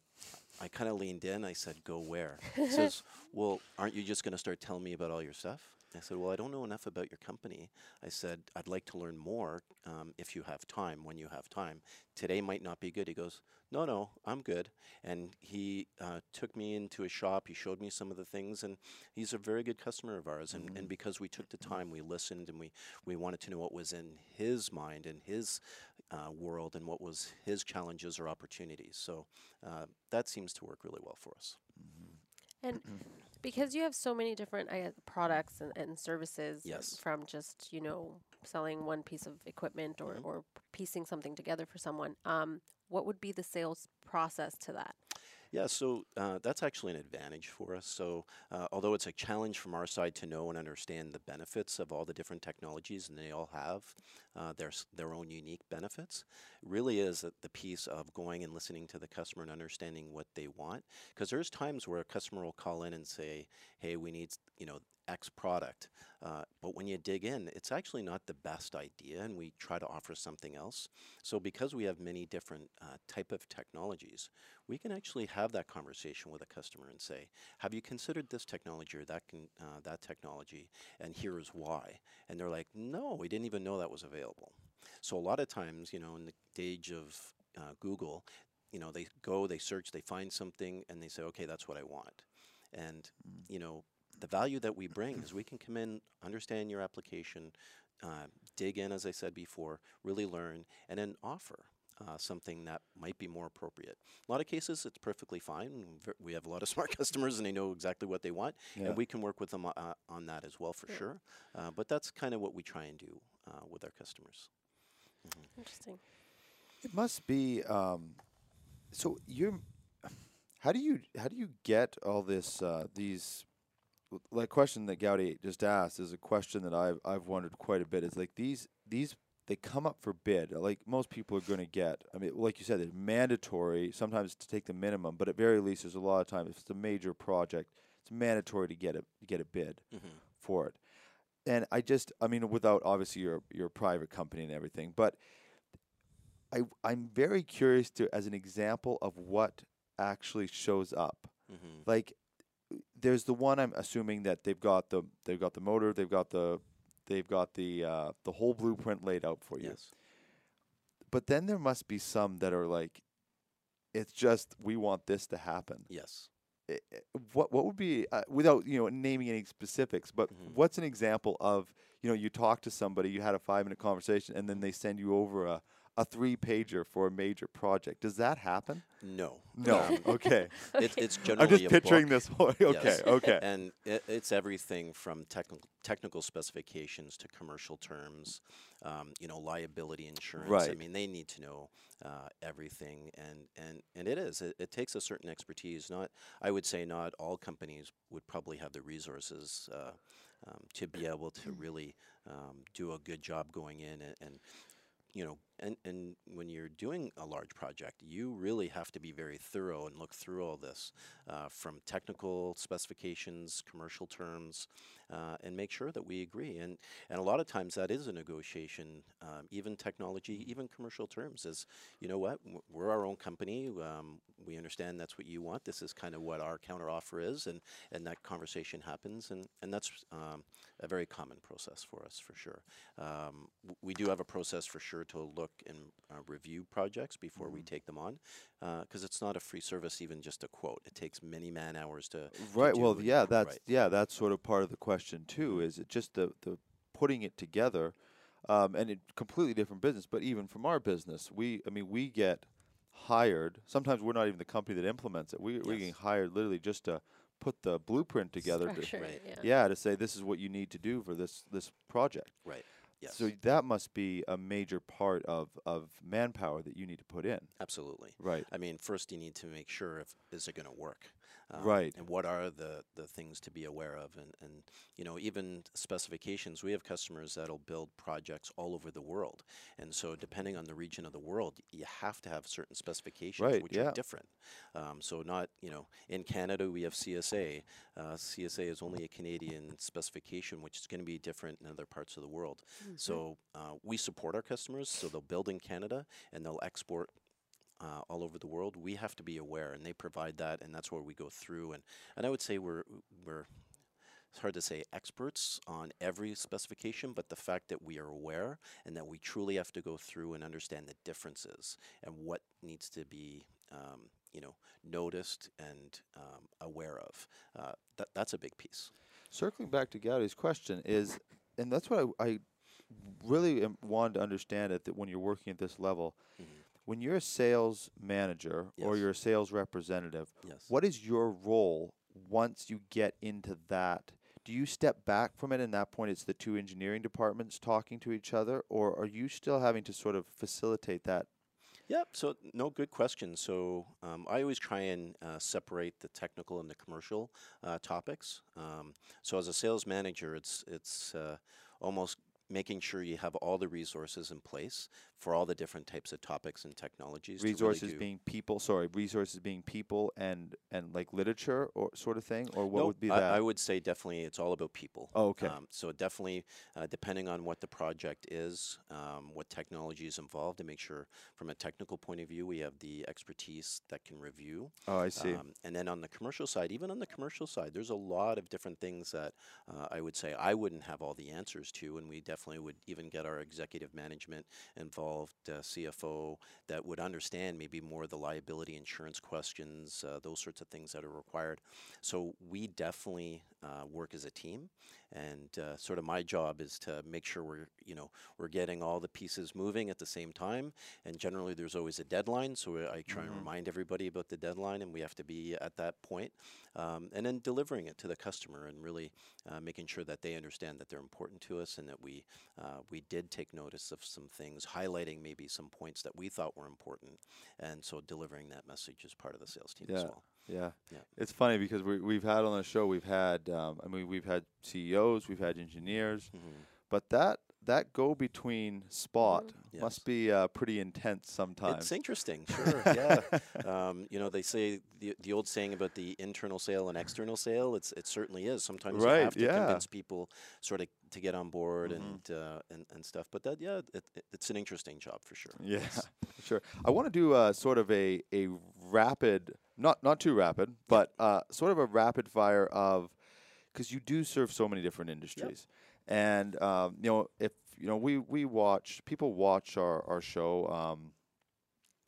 Speaker 3: I kind of leaned in. I said, "Go where?" He says, "Well, aren't you just going to start telling me about all your stuff?" I said, "Well, I don't know enough about your company." I said, "I'd like to learn more um, if you have time. When you have time, today might not be good." He goes, "No, no, I'm good." And he uh, took me into a shop. He showed me some of the things, and he's a very good customer of ours. And, and because we took the time, we listened, and we we wanted to know what was in his mind and his uh, world, and what was his challenges or opportunities. So uh, that seems to work really well for us.
Speaker 2: And because you have so many different guess, products and, and services
Speaker 3: Yes.
Speaker 2: from just, you know, selling one piece of equipment or,
Speaker 3: Mhm.
Speaker 2: or piecing something together for someone, um, what would be the sales process to that?
Speaker 3: Yeah, so uh, that's actually an advantage for us. So, uh, although it's a challenge from our side to know and understand the benefits of all the different technologies, and they all have uh, their their own unique benefits, really is the piece of going and listening to the customer and understanding what they want. Because there's times where a customer will call in and say, "Hey, we need you know X product," uh, but when you dig in, it's actually not the best idea, and we try to offer something else. So, because we have many different uh, type of technologies, we can actually have that conversation with a customer and say, "Have you considered this technology or that can uh, that technology?" And here's why. And they're like, "No, we didn't even know that was available." So a lot of times, you know, in the age of uh, Google, you know, they go, they search, they find something, and they say, "Okay, that's what I want." And you know, the value that we bring is we can come in, understand your application, uh, dig in, as I said before, really learn, and then offer uh, something that might be more appropriate. A lot of cases, it's perfectly fine. We have a lot of smart customers, and they know exactly what they want,
Speaker 1: Yeah.
Speaker 3: and we can work with them uh, on that as well for
Speaker 2: Yeah.
Speaker 3: sure. Uh, but that's kind of what we try and do uh, with our customers.
Speaker 2: Interesting.
Speaker 1: It must be. Um, so you, how do you how do you get all this uh, these? Like question that Gowdy just asked is a question that I've I've wondered quite a bit. Is like these these they come up for bid. Like most people are going to get. I mean, like you said, it's mandatory sometimes to take the minimum, but at very least, there's a lot of times if it's a major project, it's mandatory to get a to get a bid
Speaker 3: Mm-hmm.
Speaker 1: for it. And I just, I mean, without obviously your your private company and everything, but I I'm very curious to as an example of what actually shows up.
Speaker 3: Mm-hmm.
Speaker 1: Like, there's the one I'm assuming that they've got the they've got the motor, they've got the they've got the uh, the whole blueprint laid out for you.
Speaker 3: Yes.
Speaker 1: But then there must be some that are like, it's just we want this to happen.
Speaker 3: Yes.
Speaker 1: What what would be uh, without you know naming any specifics but
Speaker 3: Mhm.
Speaker 1: what's an example of you know you talk to somebody you had a five minute conversation and then they send you over a, a three pager for a major project does that happen
Speaker 3: No.
Speaker 1: no okay
Speaker 3: It, it's generally
Speaker 1: i'm just
Speaker 3: a
Speaker 1: picturing
Speaker 3: book.
Speaker 1: this whole okay
Speaker 3: Yes.
Speaker 1: okay
Speaker 3: and it, it's everything from technical technical specifications to commercial terms, um, you know, liability insurance.
Speaker 1: Right.
Speaker 3: I mean, they need to know uh, everything, and and and it is. It, it takes a certain expertise. Not, I would say, not all companies would probably have the resources. Uh, um, to be able to really um, do a good job going in and, and you know, and, and when you're doing a large project, you really have to be very thorough and look through all this uh, from technical specifications, commercial terms, uh, and make sure that we agree. And, and a lot of times that is a negotiation, um, even technology, even commercial terms is, you know what, we're our own company. Um, we understand that's what you want. This is kind of what our counteroffer is. And, and that conversation happens. And, and that's um, a very common process for us, for sure. Um, we do have a process for sure to look look and uh, review projects before we
Speaker 1: Mhm.
Speaker 3: take them on, because it's not a free service, even just a quote. It takes many man hours to. to
Speaker 1: Right.
Speaker 3: do
Speaker 1: Well, yeah, that's
Speaker 3: right.
Speaker 1: yeah, that's sort of part of the question too. Is it just the the putting it together, um, and it completely different business. But even from our business, we I mean we get hired. Sometimes we're not even the company that implements it. We we're getting hired literally just to put the blueprint together. To,
Speaker 3: Right.
Speaker 2: it, yeah.
Speaker 1: yeah, to say this is what you need to do for this this project.
Speaker 3: Right. Yes.
Speaker 1: So that must be a major part of of manpower that you need to put in.
Speaker 3: absolutely.
Speaker 1: Right.
Speaker 3: I mean, first you need to make sure if is it going to work, um,
Speaker 1: Right.
Speaker 3: And what are the the things to be aware of, and and you know even specifications. We have customers that'll build projects all over the world, and so depending on the region of the world, you have to have certain specifications
Speaker 1: Right,
Speaker 3: which
Speaker 1: yeah.
Speaker 3: are different. Um, so not you know in Canada we have CSA. Uh, CSA is only a Canadian specification, which is going to be different in other parts of the world. So uh, we support our customers, so they'll build in Canada and they'll export uh, all over the world. We have to be aware, and they provide that, and that's where we go through. and And I would say we're we're it's hard to say experts on every specification, but the fact that we are aware and that we truly have to go through and understand the differences and what needs to be. Um, you know, noticed and um, aware of. Uh, that that's a big piece.
Speaker 1: Circling back to Gowdy's question is, and that's what I, I really am, wanted to understand it that when you're working at this level,
Speaker 3: Mhm.
Speaker 1: When you're a sales manager or you're a sales representative,
Speaker 3: Yes.
Speaker 1: what is your role once you get into that? Do you step back from it and that point it's the two engineering departments talking to each other, or are you still having to sort of facilitate that?
Speaker 3: Yep. So no, good question. So um, I always try and uh, separate the technical and the commercial uh, topics. Um, so as a sales manager, it's it's uh, almost making sure you have all the resources in place for all the different types of topics and technologies. to really
Speaker 1: Resources being people, sorry, resources being people and and like literature or sort of thing, or what
Speaker 3: No,
Speaker 1: would be
Speaker 3: I,
Speaker 1: that?
Speaker 3: I would say definitely it's all about people.
Speaker 1: oh, okay.
Speaker 3: Um, so definitely, uh, depending on what the project is, um, what technology is involved, to make sure from a technical point of view we have the expertise that can review.
Speaker 1: oh, I see.
Speaker 3: Um, and then on the commercial side, even on the commercial side, there's a lot of different things that uh, I would say I wouldn't have all the answers to, and we definitely would even get our executive management involved, uh, CFO, that would understand maybe more of the liability insurance questions, uh, those sorts of things that are required. So we definitely uh, work as a team, and uh, sort of my job is to make sure we're you know we're getting all the pieces moving at the same time. And generally, there's always a deadline, so I try and
Speaker 1: Mhm.
Speaker 3: remind everybody about the deadline, and we have to be at that point. Um, and then delivering it to the customer, and really uh, making sure that they understand that they're important to us, and that we uh, we did take notice of some things, highlighting maybe some points that we thought were important, and so delivering that message is part of the sales team as well.
Speaker 1: Yeah.
Speaker 3: Yeah.
Speaker 1: It's funny because we we've had on the show we've had um, I mean we've had CEOs, we've had engineers,
Speaker 3: Mhm.
Speaker 1: but that that go between spot
Speaker 3: Yes.
Speaker 1: must be uh, pretty intense sometimes.
Speaker 3: It's interesting, sure. yeah. Um, you know, they say the, the old saying about the internal sale and external sale. It's it certainly is. Sometimes
Speaker 1: Right,
Speaker 3: you have to
Speaker 1: yeah.
Speaker 3: convince people sort of to get on board
Speaker 1: Mhm.
Speaker 3: and, uh, and and stuff. But that yeah, it, it, it's an interesting job for sure.
Speaker 1: Yeah,
Speaker 3: Yes.
Speaker 1: sure. I want to do uh, sort of a a rapid, not not too rapid, but uh, sort of a rapid fire of because you do serve so many different industries, and um, you know if you know we we watch people watch our our show, um,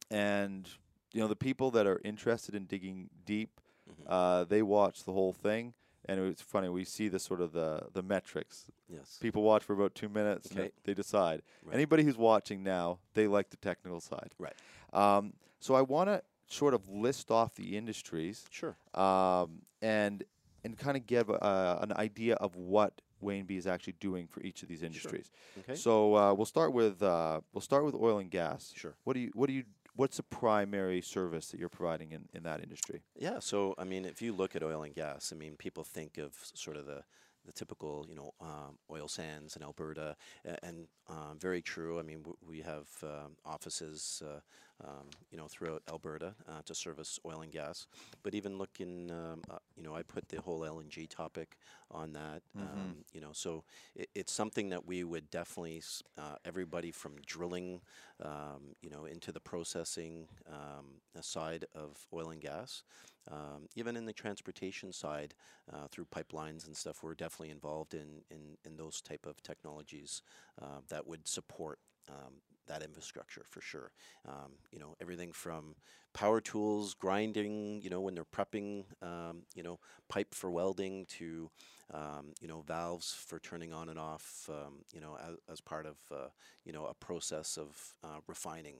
Speaker 1: and you know the people that are interested in digging deep,
Speaker 3: Mhm.
Speaker 1: uh, they watch the whole thing. And it's funny, we see the sort of the, the metrics.
Speaker 3: Yes.
Speaker 1: People watch for about two minutes and they decide.
Speaker 3: Right.
Speaker 1: Anybody who's watching now, they like the technical side.
Speaker 3: Right.
Speaker 1: Um, so I want to sort of list off the industries
Speaker 3: Sure.
Speaker 1: um, and and kind of give uh, an idea of what Wainbee is actually doing for each of these industries.
Speaker 3: Okay.
Speaker 1: So uh, we'll start with uh, we'll start with oil and gas.
Speaker 3: Sure.
Speaker 1: What do you what do you what's the primary service that you're providing in, in that industry?
Speaker 3: Yeah. So I mean, if you look at oil and gas, I mean, people think of sort of the the typical, you know, um, oil sands in Alberta, a- and um, very true. I mean, w- we have um, offices, uh, um, you know, throughout Alberta uh, to service oil and gas. But even looking, um, uh, you know, I put the whole LNG topic on that. Um, you know, so it, it's something that we would definitely, uh, everybody from drilling, um, you know, into the processing um, side of oil and gas. Um, even in the transportation side, uh, through pipelines and stuff, we're definitely involved in, in, in those type of technologies uh, that would support um, that infrastructure for sure. Um, you know, everything from power tools, grinding, you know, when they're prepping, um, you know, pipe for welding to, um, you know, valves for turning on and off, um, you know, as, as part of, uh, you know, a process of uh, refining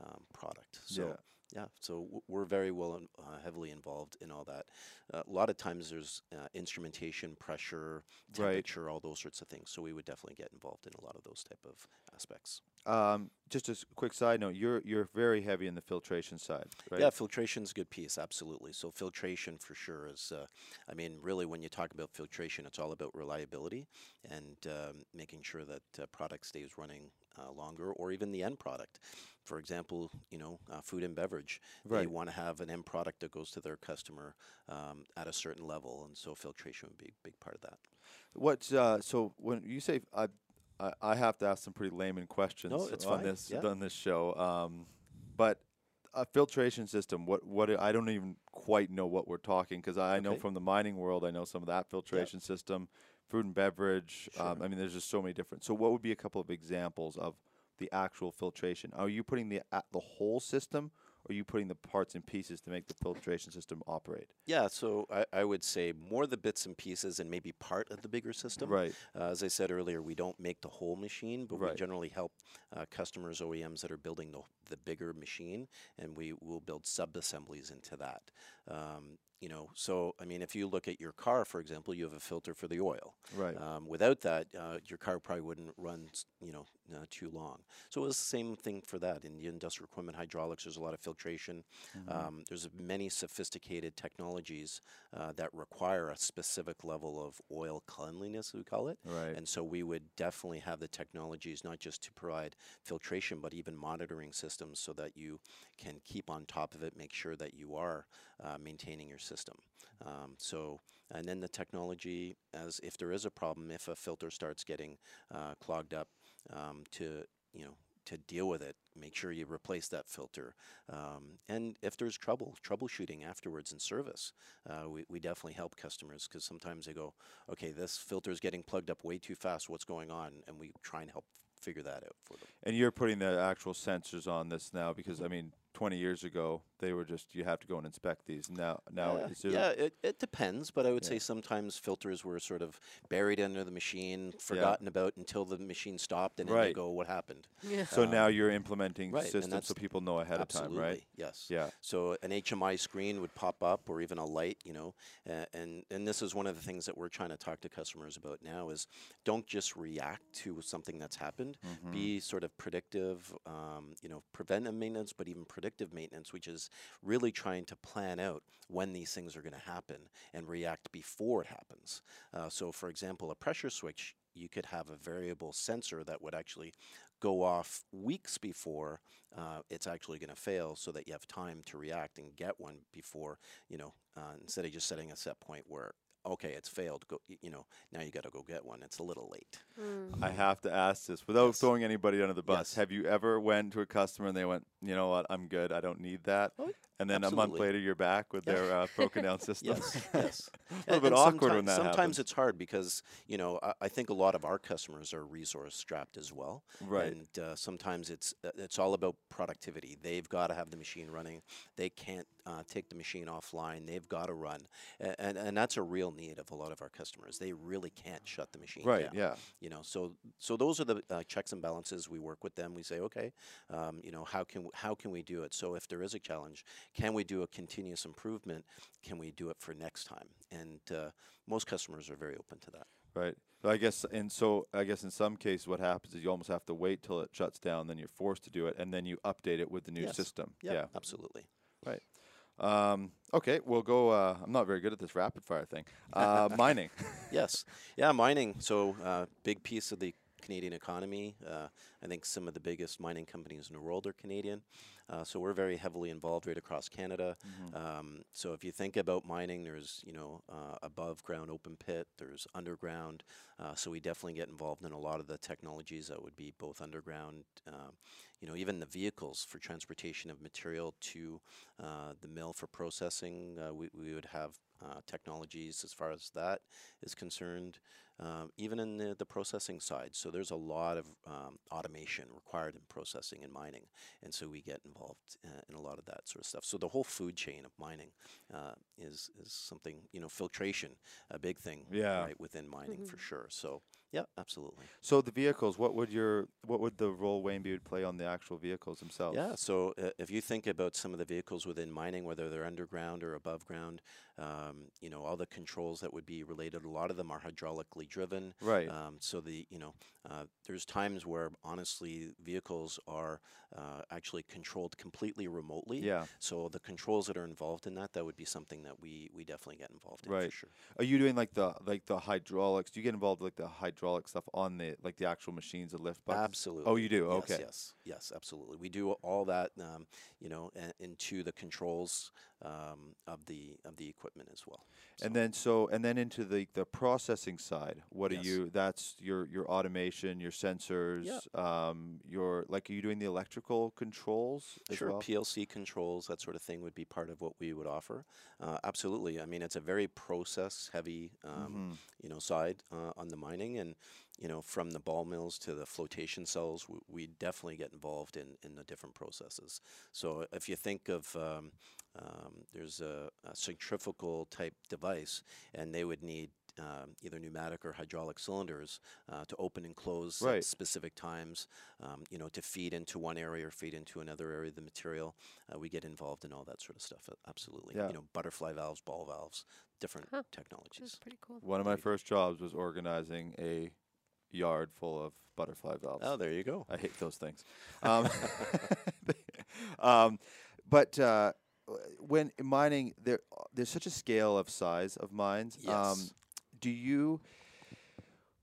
Speaker 3: um, product. So,
Speaker 1: Yeah.
Speaker 3: Yeah, so we're very well in, uh, heavily involved in all that. Uh, a lot of times there's uh, instrumentation, pressure,
Speaker 1: Right.
Speaker 3: temperature, all those sorts of things. So we would definitely get involved in a lot of those type of aspects.
Speaker 1: Um, just a quick side note: you're you're very heavy in the filtration side, right?
Speaker 3: Yeah, filtration's a good piece, absolutely. So filtration for sure is, uh, I mean, really when you talk about filtration, it's all about reliability and um, making sure that uh, product stays running uh, longer, or even the end product. For example, you know, uh, food and beverage,
Speaker 1: Right.
Speaker 3: they want to have an end product that goes to their customer um, at a certain level, and so filtration would be a big part of that.
Speaker 1: What's uh, so when you say I, I, I have to ask some pretty layman questions
Speaker 3: it's
Speaker 1: on
Speaker 3: fine,
Speaker 1: this
Speaker 3: yeah.
Speaker 1: on this show. Um, but a filtration system. What what I don't even quite know what we're talking because I know
Speaker 3: Okay.
Speaker 1: from the mining world. I know some of that filtration system, food and beverage. Um,
Speaker 3: Sure.
Speaker 1: I mean, there's just so many different. So what would be a couple of examples of the actual filtration? Are you putting the a- the whole system? Or are you putting the parts and pieces to make the filtration system operate?
Speaker 3: Yeah, so I, I would say more the bits and pieces and maybe part of the bigger system.
Speaker 1: Right.
Speaker 3: Uh, as I said earlier, we don't make the whole machine, but
Speaker 1: Right.
Speaker 3: we generally help uh, customers, OEMs that are building the, the bigger machine, and we will build sub assemblies into that. Um, you know, so I mean, if you look at your car, for example, you have a filter for the oil.
Speaker 1: Right.
Speaker 3: Um, without that, uh, your car probably wouldn't run, you know, uh, too long. So it was the same thing for that. In the industrial equipment hydraulics, there's a lot of filtration.
Speaker 1: Mm-hmm.
Speaker 3: Um, there's many sophisticated technologies uh, that require a specific level of oil cleanliness, we call it.
Speaker 1: Right.
Speaker 3: And so we would definitely have the technologies not just to provide filtration, but even monitoring systems so that you can keep on top of it, make sure that you are uh, maintaining your system. Um, so, and then the technology, as if there is a problem, if a filter starts getting uh, clogged up, um, to you know to deal with it, make sure you replace that filter. Um, and if there's trouble, troubleshooting afterwards in service, uh, we, we definitely help customers because sometimes they go, okay, this filter is getting plugged up way too fast. What's going on? And we try and help figure that out for them.
Speaker 1: And you're putting the actual sensors on this now because I mean, 20 years ago they were just you have to go and inspect these. Now, now
Speaker 3: Uh,
Speaker 1: is there
Speaker 3: yeah, it, it depends, but I would
Speaker 1: Yeah.
Speaker 3: say sometimes filters were sort of buried under the machine, forgotten about until the machine stopped, and then they go, "What happened?"
Speaker 2: Yeah.
Speaker 1: so
Speaker 3: um,
Speaker 1: now you're implementing
Speaker 3: right,
Speaker 1: systems so people know ahead
Speaker 3: Absolutely,
Speaker 1: of time, right?
Speaker 3: yes.
Speaker 1: Yeah.
Speaker 3: So an HMI screen would pop up, or even a light, you know, uh, and and this is one of the things that we're trying to talk to customers about now is don't just react to something that's happened.
Speaker 1: Mm-hmm.
Speaker 3: Be sort of predictive, um, you know, preventive maintenance, but even predictive maintenance, which is really trying to plan out when these things are going to happen and react before it happens. Uh, so, for example, a pressure switch, you could have a variable sensor that would actually go off weeks before uh, it's actually going to fail so that you have time to react and get one before, you know, uh, instead of just setting a set point where, okay, it's failed, go, you know, now you got to go get one. It's a little late.
Speaker 2: Mm.
Speaker 1: I have to ask this without
Speaker 3: Yes.
Speaker 1: throwing anybody under the bus.
Speaker 3: Yes.
Speaker 1: Have you ever went to a customer and they went, you know what, I'm good, I don't need that,
Speaker 3: Oh,
Speaker 1: and then a month later you're back with their uh, broken down system?
Speaker 3: Yes, yes.
Speaker 1: a little bit awkward when that
Speaker 3: Sometimes
Speaker 1: happens.
Speaker 3: it's hard because you know I, I think a lot of our customers are resource strapped as well,
Speaker 1: Right.
Speaker 3: And uh, sometimes it's uh, it's all about productivity. They've got to have the machine running. They can't uh, take the machine offline. They've got to run, A- and and that's a real need of a lot of our customers. They really can't shut the machine
Speaker 1: Right.
Speaker 3: down
Speaker 1: Yeah.
Speaker 3: you know so so those are the uh, checks and balances we work with them we say okay um, you know how can how can we do it so if there is a challenge can we do a continuous improvement can we do it for next time and uh, most customers are very open to that
Speaker 1: Right. So I guess, and so I guess in some cases, what happens is you almost have to wait till it shuts down, then you're forced to do it, and then you update it with the new
Speaker 3: Yes.
Speaker 1: system.
Speaker 3: yeah,
Speaker 1: Yeah.
Speaker 3: absolutely Right.
Speaker 1: Um, okay, we'll go. Uh, I'm not very good at this rapid fire thing. Uh, mining.
Speaker 3: yes yeah mining so uh, big piece of the Canadian economy. Uh, I think some of the biggest mining companies in the world are Canadian. Uh, so we're very heavily involved right across Canada. Um, so if you think about mining, there's you know uh, above ground open pit, there's underground. Uh, so we definitely get involved in a lot of the technologies that would be both underground. Um, you know, even the vehicles for transportation of material to uh, the mill for processing, uh, we, we would have uh, technologies as far as that is concerned. um, even in the, the processing side. So there's a lot of um, automation required in processing and mining, and so we get involved uh, in a lot of that sort of stuff. So the whole food chain of mining uh, is is something you know filtration, a big thing,
Speaker 1: Yeah.
Speaker 3: right within mining for sure. So yeah, absolutely.
Speaker 1: So the vehicles, what would your what would the role Wainbee would play on the actual vehicles themselves?
Speaker 3: Yeah, so uh, if you think about some of the vehicles within mining, whether they're underground or above ground, um, you know, all the controls that would be related, a lot of them are hydraulically driven.
Speaker 1: Right.
Speaker 3: Um, so the, you know, uh, there's times where honestly vehicles are uh, actually controlled completely remotely.
Speaker 1: Yeah.
Speaker 3: So the controls that are involved in that, that would be something that we we definitely get involved in
Speaker 1: Right.
Speaker 3: for sure.
Speaker 1: Are you doing like the like the hydraulics? Do you get involved with like the hydraulic stuff on the like the actual machines, the lift buckets?
Speaker 3: Absolutely.
Speaker 1: Oh, you do.
Speaker 3: Yes,
Speaker 1: Okay.
Speaker 3: Yes. Yes. Absolutely. We do all that, um, you know, into the controls um, of the of the equipment as well.
Speaker 1: And then so and then into the the processing side. What
Speaker 3: Yes.
Speaker 1: are you? That's your your automation, your sensors, um, your like. Are you doing the electrical controls as
Speaker 3: Sure,
Speaker 1: well?
Speaker 3: PLC controls, that sort of thing would be part of what we would offer. Uh, absolutely. I mean, it's a very process-heavy, um,
Speaker 1: Mm-hmm.
Speaker 3: you know, side uh, on the mining, and you know, from the ball mills to the flotation cells, we, we definitely get involved in in the different processes. So if you think of um, there's a, a centrifugal type device, and they would need um, either pneumatic or hydraulic cylinders uh, to open and close
Speaker 1: Right.
Speaker 3: at specific times, um, you know, to feed into one area or feed into another area of the material. Uh, we get involved in all that sort of stuff. uh, Absolutely.
Speaker 1: Yeah.
Speaker 3: You know, butterfly valves, ball valves, different
Speaker 2: Huh. That's
Speaker 3: technologies.
Speaker 2: pretty cool.
Speaker 1: One of my first jobs was organizing a yard full of butterfly valves.
Speaker 3: Oh, there you go.
Speaker 1: I hate those things. Um, um, but uh, w- when mining, there there's such a scale of size of mines. Um,
Speaker 3: Yes.
Speaker 1: do you?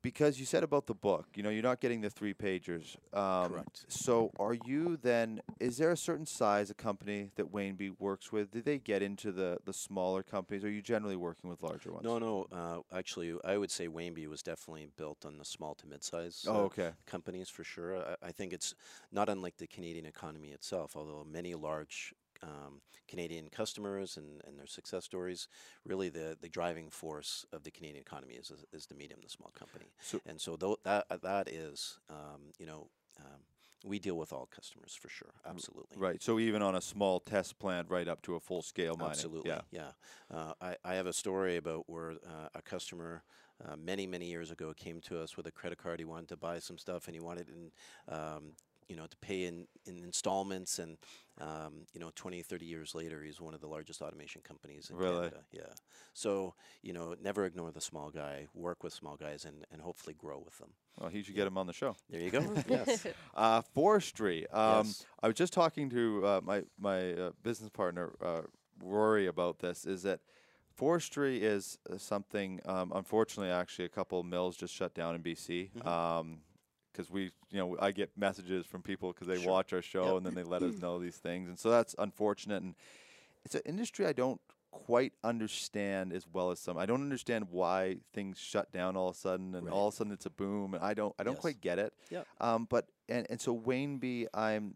Speaker 1: Because you said about the book, you know, you're not getting the three pagers. Um,
Speaker 3: Correct.
Speaker 1: So, are you then? Is there a certain size of company that Wainbee works with? Do they get into the the smaller companies? Or are you generally working with larger ones?
Speaker 3: No, no. Uh, actually, I would say Wainbee was definitely built on the small to mid-size
Speaker 1: Oh,
Speaker 3: uh,
Speaker 1: okay.
Speaker 3: companies for sure. I, I think it's not unlike the Canadian economy itself, although many large um, Canadian customers and, and their success stories, really the, the driving force of the Canadian economy is, is, is the medium the small company.
Speaker 1: So-
Speaker 3: and so tho- that, uh, that is, um, you know, um, we deal with all customers for sure. Absolutely.
Speaker 1: Right. So even on a small test plant, right up to a full scale mining.
Speaker 3: Absolutely,
Speaker 1: Yeah.
Speaker 3: yeah. Uh, I, I have a story about where uh, a customer uh, many, many years ago came to us with a credit card. He wanted to buy some stuff and he wanted in, um, you know, to pay in, in installments. And, um, you know, 20, 30 years later, he's one of the largest automation companies in
Speaker 1: Really?
Speaker 3: Canada. Yeah. So, you know, never ignore the small guy, work with small guys, and, and hopefully grow with them.
Speaker 1: Well, he should get him on the show.
Speaker 3: There you go. yes.
Speaker 1: Uh, forestry. Um,
Speaker 3: Yes.
Speaker 1: I was just talking to uh, my my uh, business partner uh, Rory about this. Is that forestry is uh, something? Um, unfortunately, actually, a couple mills just shut down in BC.
Speaker 3: Mhm.
Speaker 1: Because we, you know, I get messages from people because they
Speaker 3: Sure.
Speaker 1: watch our show
Speaker 3: Yep.
Speaker 1: and then they let us know these things, and so that's unfortunate. And it's an industry I don't quite understand as well as some. I don't understand why things shut down all of a sudden, and
Speaker 3: Right.
Speaker 1: all of a sudden it's a boom, and I don't, I don't
Speaker 3: Yes.
Speaker 1: quite get it.
Speaker 3: Yeah.
Speaker 1: Um, but and and so Wainbee, I'm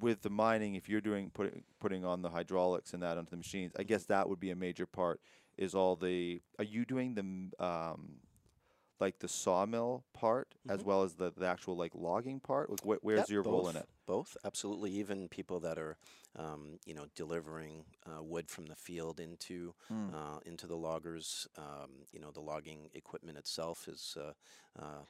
Speaker 1: with the mining. If you're doing putting putting on the hydraulics and that onto the machines, I guess that would be a major part. Is all the are you doing the um, like the sawmill part as
Speaker 3: Mhm.
Speaker 1: well as the, the actual like logging part? Like wh- where's
Speaker 3: Yep,
Speaker 1: your role in it?
Speaker 3: Both, absolutely. Even people that are, um, you know, delivering uh, wood from the field into
Speaker 1: Mm.
Speaker 3: uh, into the loggers. Um, you know, the logging equipment itself is uh, uh,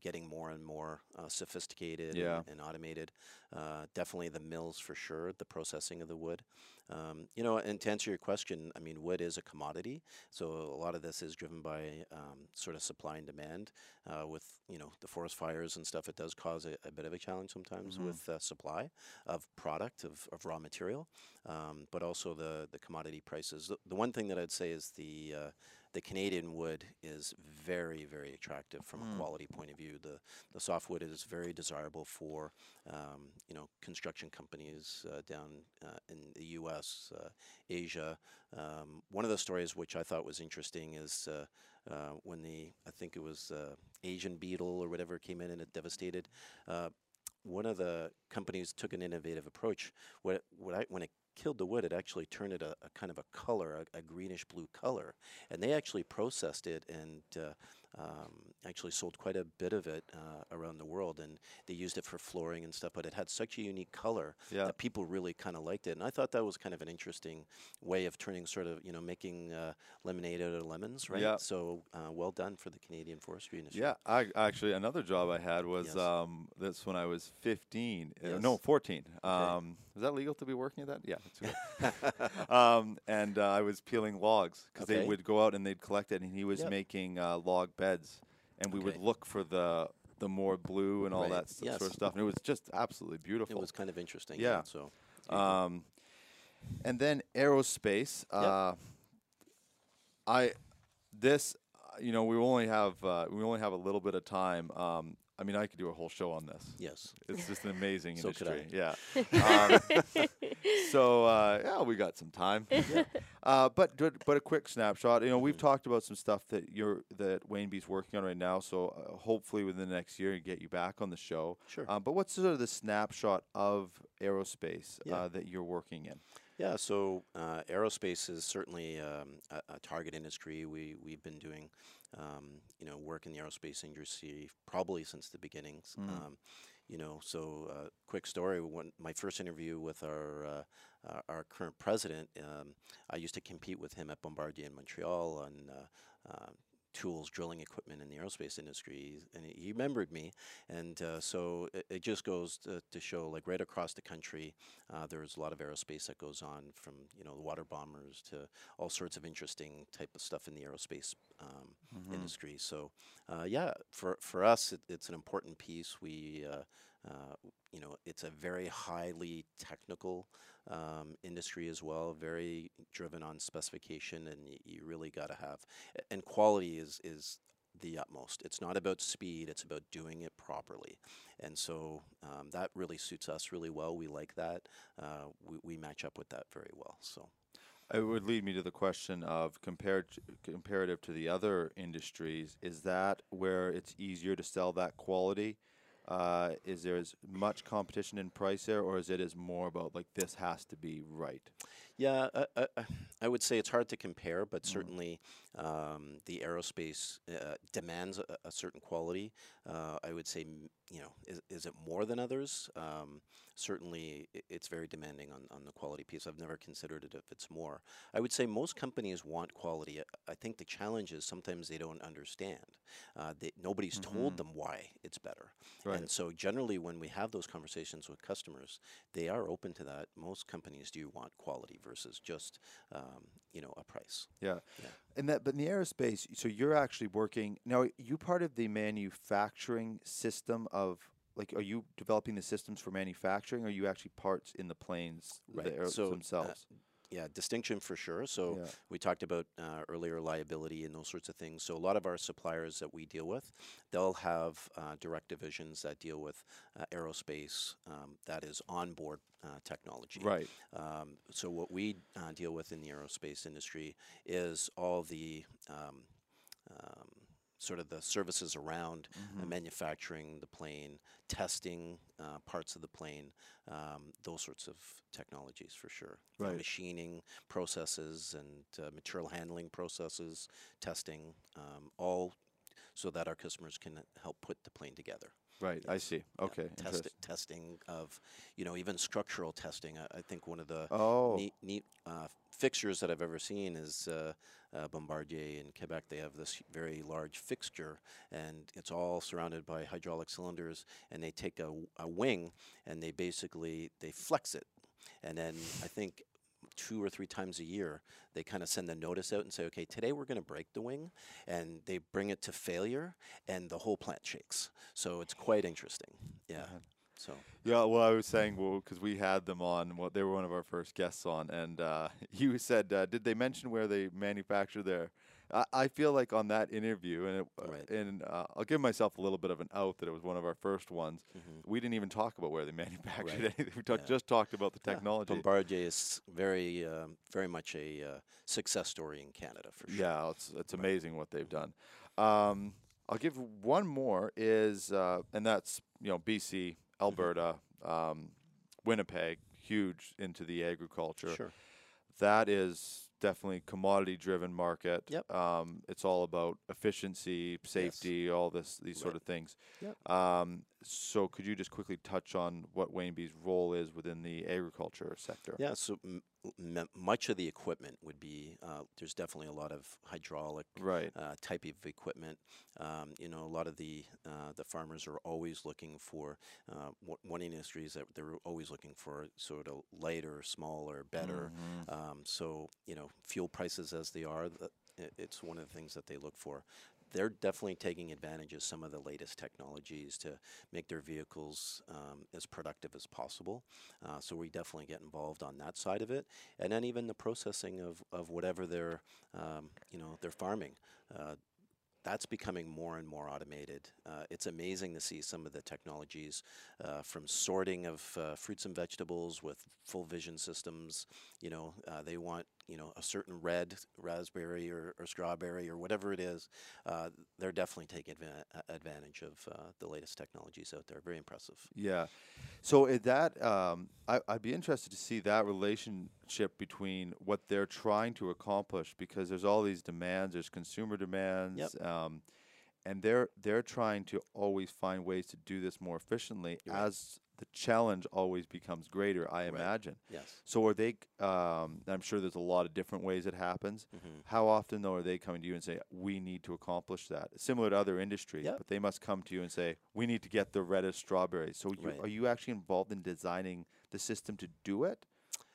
Speaker 3: getting more and more uh, sophisticated
Speaker 1: Yeah.
Speaker 3: and, and automated. Uh, definitely the mills for sure, the processing of the wood. Um, you know, and to answer your question, I mean, wood is a commodity, so a lot of this is driven by um, sort of supply and demand. Uh, with you know the forest fires and stuff, it does cause a, a bit of a challenge sometimes
Speaker 1: Mhm.
Speaker 3: with uh, supply of product of, of raw material, um, but also the the commodity prices. The, the one thing that I'd say is the uh, the Canadian wood is very, very attractive from
Speaker 1: Mm.
Speaker 3: a quality point of view. The the softwood is very desirable for um, you know construction companies uh, down uh, in the U.S., uh, Asia. Um, one of the stories which I thought was interesting is uh, uh, when the I think it was uh, Asian beetle or whatever came in and it devastated. Uh, one of the companies took an innovative approach. What, what I, when it killed the wood, it actually turned it a, a kind of a color, a, a greenish blue color, and they actually processed it and uh, um, actually sold quite a bit of it uh, around the world, and they used it for flooring and stuff. But it had such a unique color
Speaker 1: Yeah.
Speaker 3: that people really kind of liked it, and I thought that was kind of an interesting way of turning sort of you know making uh, lemonade out of lemons, right?
Speaker 1: Yeah.
Speaker 3: So uh, well done for the Canadian forestry industry.
Speaker 1: Yeah, I actually another job I had was
Speaker 3: Yes.
Speaker 1: um, this when I was 15. uh,
Speaker 3: Yes.
Speaker 1: no, 14. Um, was that legal to be working at that? Yeah. Um, and uh, I was peeling logs because they would go out and they'd collect it, and he was
Speaker 3: Yep.
Speaker 1: making uh, log beds, and we would look for the the more blue and all
Speaker 3: Right.
Speaker 1: that s- sort of stuff, and it was just absolutely beautiful.
Speaker 3: It was kind of interesting.
Speaker 1: Yeah.
Speaker 3: So.
Speaker 1: Um, and then aerospace. Uh, I this you know we only have uh, we only have a little bit of time. Um, I mean, I could do a whole show on this.
Speaker 3: yes.
Speaker 1: It's just an amazing
Speaker 3: So could
Speaker 1: industry. Yeah. Um, so uh, yeah, we got some time. Uh, but but but a quick snapshot. You know, we've
Speaker 3: Mhm.
Speaker 1: talked about some stuff that you're that Wainbee's working on right now. So uh, hopefully within the next year, get you back on the show.
Speaker 3: Sure.
Speaker 1: Um, but what's sort of the snapshot of aerospace
Speaker 3: Yeah.
Speaker 1: uh, that you're working in?
Speaker 3: Yeah, so uh, aerospace is certainly um, a, a target industry. We we've been doing, um, you know, work in the aerospace industry probably since the beginnings.
Speaker 1: Mm.
Speaker 3: Um, you know, so uh, quick story. When my first interview with our uh, our, our current president, um, I used to compete with him at Bombardier in Montreal on. Uh, uh, tools drilling equipment in the aerospace industry and he remembered me and uh, so it, it just goes to, to show like right across the country uh, there's a lot of aerospace that goes on from you know the water bombers to all sorts of interesting type of stuff in the aerospace um,
Speaker 1: Mhm.
Speaker 3: industry. So uh, yeah, for for us, it, it's an important piece. We you know it's a very highly technical um, industry as well, very driven on specification, and y- you really got to have and quality is is the utmost. It's not about speed; it's about doing it properly, and so um, that really suits us really well. We like that. Uh, we, we match up with that very well. So
Speaker 1: It would lead me to the question of compared comparative to the other industries. Is that where it's easier to sell that quality? Uh, is there as much competition in price there, or is it as more about like this has to be right?
Speaker 3: Yeah, I, I, I- would say it's hard to compare, but
Speaker 1: Mm.
Speaker 3: certainly um, the aerospace uh, demands a, a certain quality. Uh, I would say, you know, is, is it more than others? Um, certainly, it's very demanding on, on the quality piece. I've never considered it if it's more. I would say most companies want quality. I- think the challenge is sometimes they don't understand. Uh, they, nobody's told
Speaker 1: Mhm.
Speaker 3: them why it's better.
Speaker 1: Right.
Speaker 3: And so, generally, when we have those conversations with customers, they are open to that. Most companies do want quality versus just, um, you know, a price.
Speaker 1: Yeah.
Speaker 3: Yeah.
Speaker 1: And that, but in the aerospace, so you're actually working now. Are you part of the manufacturing system of like? Are you developing the systems for manufacturing? Or are you actually parts in the planes
Speaker 3: Right.
Speaker 1: the
Speaker 3: So, uh,
Speaker 1: themselves?
Speaker 3: Yeah, distinction for sure. So,
Speaker 1: yeah.
Speaker 3: we talked about uh, earlier liability and those sorts of things. So, a lot of our suppliers that we deal with, they'll have uh, direct divisions that deal with uh, aerospace um, that is onboard uh, technology.
Speaker 1: Right.
Speaker 3: Um, so what we uh, deal with in the aerospace industry is all the um, um, sort of the services around uh,
Speaker 1: Mhm.
Speaker 3: manufacturing the plane, testing uh, parts of the plane, um, those sorts of technologies for sure.
Speaker 1: Right.
Speaker 3: machining processes and uh, material handling processes, testing, um, all so that our customers can help put the plane together.
Speaker 1: Right. I see.
Speaker 3: Yeah,
Speaker 1: Okay.
Speaker 3: test, testing of, you know, even structural testing. I, I think one of the
Speaker 1: Oh.
Speaker 3: neat, neat uh, fixtures that I've ever seen is uh, uh, Bombardier in Quebec. They have this very large fixture, and it's all surrounded by hydraulic cylinders. And they take a, a wing, and they basically they flex it, and then I think two or three times a year they kind of send a notice out and say, okay, today we're going to break the wing, and they bring it to failure, and the whole plant shakes. So it's quite interesting. Yeah.
Speaker 1: Uh-huh.
Speaker 3: So
Speaker 1: Yeah, well, I was saying, well, because we had them on, well, they were one of our first guests on, and uh, you said, uh, did they mention where they manufacture their? I, I feel like on that interview, and it, uh,
Speaker 3: Right.
Speaker 1: and uh, I'll give myself a little bit of an out that it was one of our first ones.
Speaker 3: mhm.
Speaker 1: We didn't even talk about where they manufactured
Speaker 3: Right.
Speaker 1: anything. We ta-
Speaker 3: Yeah.
Speaker 1: just talked about the
Speaker 3: Yeah,
Speaker 1: technology.
Speaker 3: Bombardier is very, um, very much a uh, success story in Canada for sure.
Speaker 1: Yeah, it's it's
Speaker 3: Right.
Speaker 1: amazing what they've done. Um, I'll give one more is, uh, and that's you know BC, Alberta. um, Winnipeg, huge into the agriculture.
Speaker 3: Sure.
Speaker 1: That is definitely commodity driven market.
Speaker 3: Yep.
Speaker 1: Um, it's all about efficiency, safety, all this these sort of things.
Speaker 3: Yep.
Speaker 1: Um, so could you just quickly touch on what Wainbee's role is within the agriculture sector?
Speaker 3: Yeah, so m- m- much of the equipment would be uh, there's definitely a lot of hydraulic
Speaker 1: Right.
Speaker 3: uh, type of equipment. Um, you know, a lot of the uh, the farmers are always looking for uh, w- one industry is that they're always looking for sort of lighter, smaller, better.
Speaker 1: Mhm.
Speaker 3: Um, so you know, fuel prices as they are, the, it's one of the things that they look for. They're definitely taking advantage of some of the latest technologies to make their vehicles um, as productive as possible. Uh, so we definitely get involved on that side of it, and then even the processing of, of whatever they're um, you know they're farming. Uh, that's becoming more and more automated. Uh, it's amazing to see some of the technologies uh, from sorting of uh, fruits and vegetables with full vision systems. You know, uh, they want you know a certain red raspberry or, or strawberry or whatever it is. Uh, they're definitely taking adva- advantage of uh, the latest technologies out there. Very impressive.
Speaker 1: Yeah. So is that um, I, I'd be interested to see that relationship between what they're trying to accomplish because there's all these demands, there's consumer demands, um, and they're they're trying to always find ways to do this more efficiently
Speaker 3: right.
Speaker 1: as the challenge always becomes greater. I
Speaker 3: Right.
Speaker 1: imagine.
Speaker 3: Yes.
Speaker 1: So are they? Um, I'm sure there's a lot of different ways it happens.
Speaker 3: hmm
Speaker 1: How often though are they coming to you and say we need to accomplish that? Similar to other industries,
Speaker 3: Yep.
Speaker 1: but they must come to you and say we need to get the reddest strawberries. So you,
Speaker 3: Right.
Speaker 1: are you actually involved in designing the system to do it,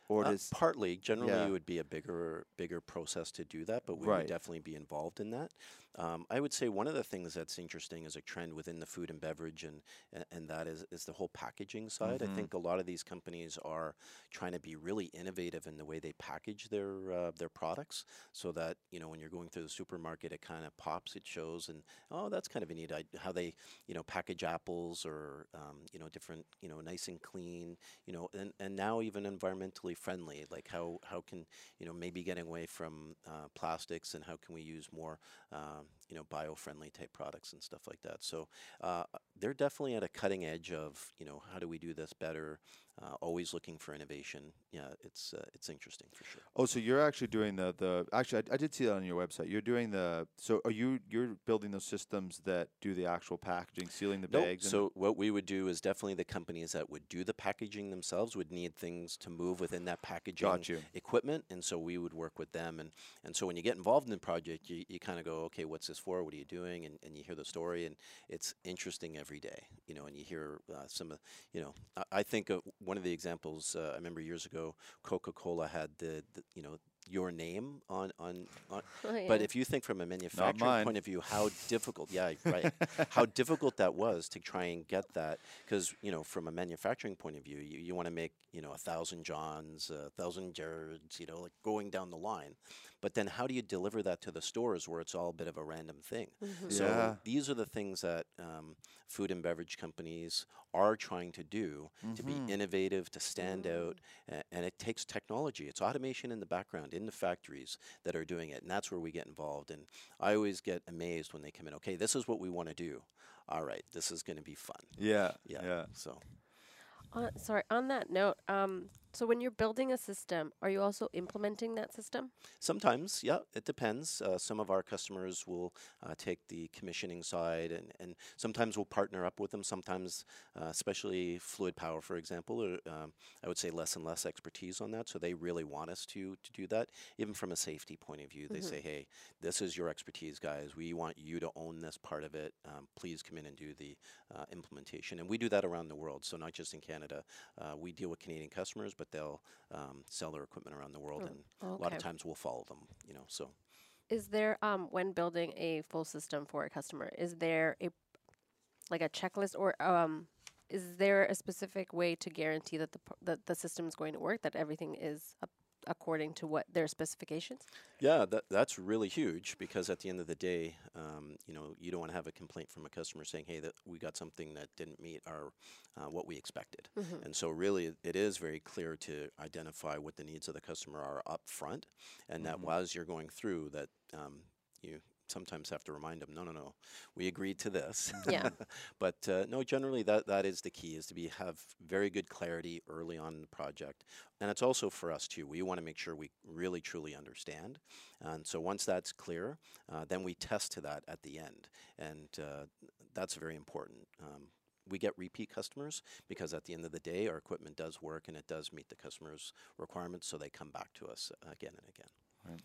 Speaker 1: or
Speaker 3: Uh,
Speaker 1: does
Speaker 3: partly, generally,
Speaker 1: yeah.
Speaker 3: it would be a bigger, bigger process to do that, but we
Speaker 1: Right.
Speaker 3: would definitely be involved in that. Um, I would say one of the things that's interesting is a trend within the food and beverage, and and, and that is is the whole packaging side.
Speaker 1: Mhm.
Speaker 3: I think a lot of these companies are trying to be really innovative in the way they package their uh, their products, so that you know when you're going through the supermarket, it kind of pops, it shows, and oh, that's kind of a neat idea. How they you know package apples or um, you know different you know nice and clean, you know, and, and now even environmentally friendly. Like how how can you know maybe getting away from uh, plastics and how can we use more um, you know bio-friendly type products and stuff like that. So uh, they're definitely at a cutting edge of you know how do we do this better. Uh, always looking for innovation. Yeah, it's uh, it's interesting for sure.
Speaker 1: oh, so you're actually doing the the actually I, I did see that on your website. You're doing the so are you you're building those systems that do the actual packaging, sealing the
Speaker 3: Nope.
Speaker 1: bags?
Speaker 3: So what we would do is definitely the companies that would do the packaging themselves would need things to move within that packaging
Speaker 1: got you.
Speaker 3: equipment, and so we would work with them. And, and so when you get involved in the project, you, you kind of go, okay, what's this for? What are you doing? And, and you hear the story, and it's interesting every day, you know. And you hear uh, some of, you know, I, I think of one of the examples. Uh, I remember years ago, Coca-Cola had the, the you know, your name on on, on
Speaker 2: Oh,
Speaker 3: but if you think from a manufacturing point of view, how difficult, yeah, right, how difficult that was to try and get that, because you know, from a manufacturing point of view, you, you want to make you know a thousand Johns, a thousand Jareds, you know, like going down the line, but then how do you deliver that to the stores where it's all a bit of a random thing?
Speaker 2: Mhm.
Speaker 3: So
Speaker 1: Yeah.
Speaker 3: these are the things that um, food and beverage companies are trying to do to
Speaker 1: Mhm.
Speaker 3: be innovative, to stand out, a- and it takes technology. It's automation in the background in the factories that are doing it, and that's where we get involved. And I always get amazed when they come in. Okay, this is what we want to do. All right, this is going to be fun.
Speaker 1: yeah,
Speaker 3: Yeah.
Speaker 1: yeah.
Speaker 3: So
Speaker 2: On, sorry. On that note, um, so when you're building a system, are you also implementing that system?
Speaker 3: sometimes, yeah, it depends. Uh, some of our customers will uh, take the commissioning side, and, and sometimes we'll partner up with them. Sometimes, uh, especially fluid power, for example, or, um, I would say less and less expertise on that. So they really want us to to do that. Even from a safety point of view, they
Speaker 2: Mhm.
Speaker 3: say, "Hey, this is your expertise, guys. We want you to own this part of it. Um, please come in and do the uh, implementation." And we do that around the world. So not just in Canada. Uh, we deal with Canadian customers, but they'll um, sell their equipment around the world,
Speaker 2: Oh,
Speaker 3: and a lot of times we'll follow them. You know, so.
Speaker 2: Is there um when building a full system for a customer, is there a like a checklist or um is there a specific way to guarantee that the that the system is going to work that everything is up according to what their specifications?
Speaker 3: Yeah, that, that's really huge because at the end of the day, um, you know, you don't want to have a complaint from a customer saying, "Hey, that we got something that didn't meet our uh, what we expected."
Speaker 2: Mhm.
Speaker 3: And so, really, it- it is very clear to identify what the needs of the customer are up front, and that
Speaker 1: Mhm.
Speaker 3: while you're going through, that um, you sometimes have to remind them, no, no, no, we agreed to this.
Speaker 2: Yeah.
Speaker 3: but uh, no, generally that that is the key is to be have very good clarity early on in the project, and it's also for us too. We want to make sure we really truly understand, and so once that's clear, uh, then we test to that at the end, and uh, that's very important. Um, we get repeat customers because at the end of the day, our equipment does work and it does meet the customer's requirements, so they come back to us again and again.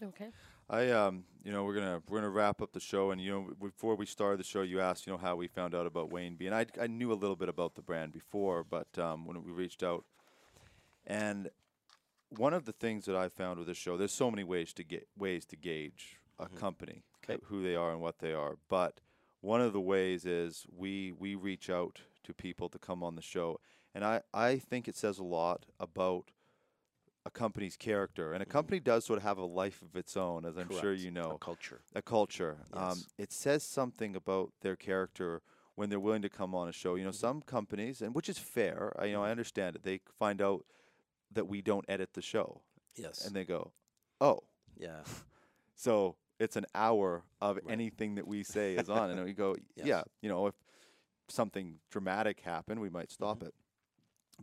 Speaker 2: Okay.
Speaker 1: I um you know we're gonna we're gonna wrap up the show and you know before we started the show you asked you know how we found out about Wainbee and I I knew a little bit about the brand before but um, when we reached out and one of the things that I found with this show there's so many ways to get ways to gauge a
Speaker 3: Mhm.
Speaker 1: company
Speaker 3: Okay.
Speaker 1: who they are and what they are but one of the ways is we we reach out to people to come on the show and I I think it says a lot about a company's character and a
Speaker 3: Mhm.
Speaker 1: company does sort of have a life of its own as I'm sure
Speaker 3: Correct.
Speaker 1: you
Speaker 3: A
Speaker 1: know
Speaker 3: culture.
Speaker 1: a culture. Um,
Speaker 3: Yes.
Speaker 1: it says something about their character when they're willing to come on a show. You know,
Speaker 3: Mhm.
Speaker 1: some companies, and which is fair. I, you know, I
Speaker 3: Mhm.
Speaker 1: understand it. They find out that we don't edit the show,
Speaker 3: Yes.
Speaker 1: and they go, "Oh,
Speaker 3: yeah.
Speaker 1: so it's an hour of
Speaker 3: Right.
Speaker 1: anything that we say is on." and we go,
Speaker 3: Yes.
Speaker 1: "Yeah, you know, if something dramatic happened, we might stop
Speaker 3: Mhm.
Speaker 1: it."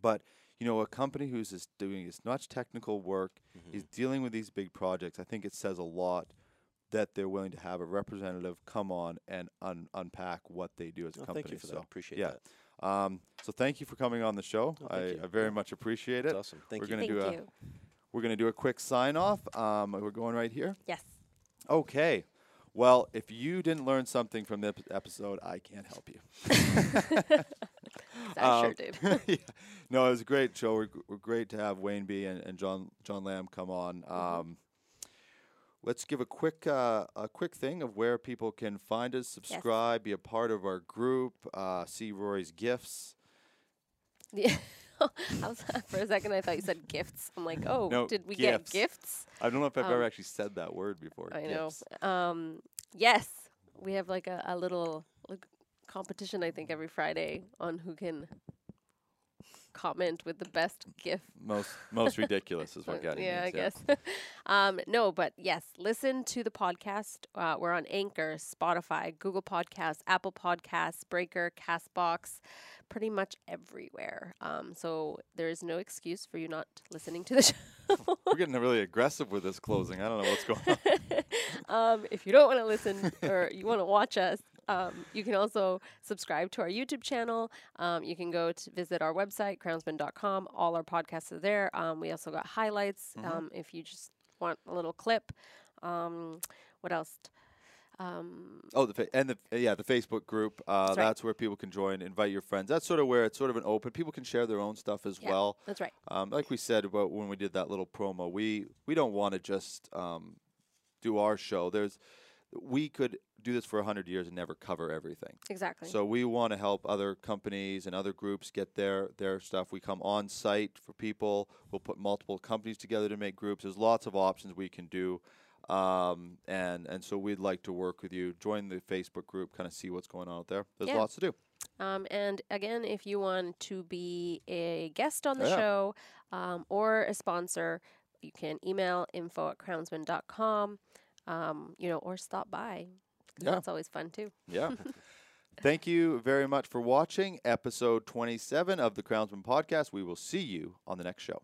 Speaker 1: But you know, a company who's just doing as much technical work
Speaker 3: Mhm.
Speaker 1: is dealing with these big projects, I think it says a lot that they're willing to have a representative come on and un- unpack what they do as a
Speaker 3: Oh,
Speaker 1: company.
Speaker 3: thank you for
Speaker 1: so,
Speaker 3: that. Appreciate
Speaker 1: yeah.
Speaker 3: that.
Speaker 1: Um, so thank you for coming on the show.
Speaker 3: Oh,
Speaker 1: I. I very much appreciate
Speaker 3: That's
Speaker 1: it.
Speaker 3: awesome. Thank
Speaker 1: We're
Speaker 3: you.
Speaker 1: gonna
Speaker 2: Thank
Speaker 1: do a- We're gonna do a quick sign off. Um, we're going right here.
Speaker 2: Yes.
Speaker 1: Okay. Well, if you didn't learn something from this episode, I can't help you.
Speaker 2: I sure
Speaker 1: Um,
Speaker 2: did.
Speaker 1: yeah. No, it was a great show. We're, we're great to have Wainbee and, and John John Lamb come on. Um, let's give a quick uh, a quick thing of where people can find us, subscribe, be a part of our group, uh, see Rory's gifts.
Speaker 2: Yeah. I was for a second. I thought you said gifts. I'm like, oh,
Speaker 1: No,
Speaker 2: did we
Speaker 1: gifts.
Speaker 2: get gifts?
Speaker 1: I don't know if I've ever
Speaker 2: Um,
Speaker 1: actually said that word before.
Speaker 2: I
Speaker 1: gifts.
Speaker 2: know. Um, yes, we have like a, a little competition. I think every Friday on who can comment with the best gift.
Speaker 1: Most most ridiculous is what
Speaker 2: Uh,
Speaker 1: Gaddy
Speaker 2: yeah,
Speaker 1: means,
Speaker 2: I guess. um, no, but yes, listen to the podcast. Uh, we're on Anchor, Spotify, Google Podcasts, Apple Podcasts, Breaker, Castbox, pretty much everywhere. Um, so there is no excuse for you not listening to the show.
Speaker 1: We're getting really aggressive with this closing. I don't know what's going on.
Speaker 2: um, if you don't want to listen or you want to watch us, um, you can also subscribe to our YouTube channel. Um, you can go to visit our website, crownsman.com. All our podcasts are there. Um, we also got highlights
Speaker 1: Mhm.
Speaker 2: um, if you just want a little clip. Um, what else? Um,
Speaker 1: Oh, the fa- and the yeah the Facebook group. Uh,
Speaker 2: That's right.
Speaker 1: That's where people can join, invite your friends. That's sort of where it's sort of an open. People can share their own stuff as
Speaker 2: Yeah.
Speaker 1: well.
Speaker 2: that's right.
Speaker 1: Um, like we said about when we did that little promo, we we don't want to just um, do our show. There's we could do this for hundred years and never cover everything.
Speaker 2: Exactly.
Speaker 1: So we want to help other companies and other groups get their their stuff. We come on site for people. We'll put multiple companies together to make groups. There's lots of options we can do. Um, and and so we'd like to work with you. Join the Facebook group, kind of see what's going on out there. There's
Speaker 2: Yeah.
Speaker 1: lots to do.
Speaker 2: Um, and again, if you want to be a guest on the
Speaker 1: Yeah.
Speaker 2: show um, or a sponsor, you can email info at crownsman.com, um, you know, or stop by.
Speaker 1: Yeah.
Speaker 2: That's always fun too.
Speaker 1: Yeah. Thank you very much for watching episode 27 of the Crownsman podcast. We will see you on the next show.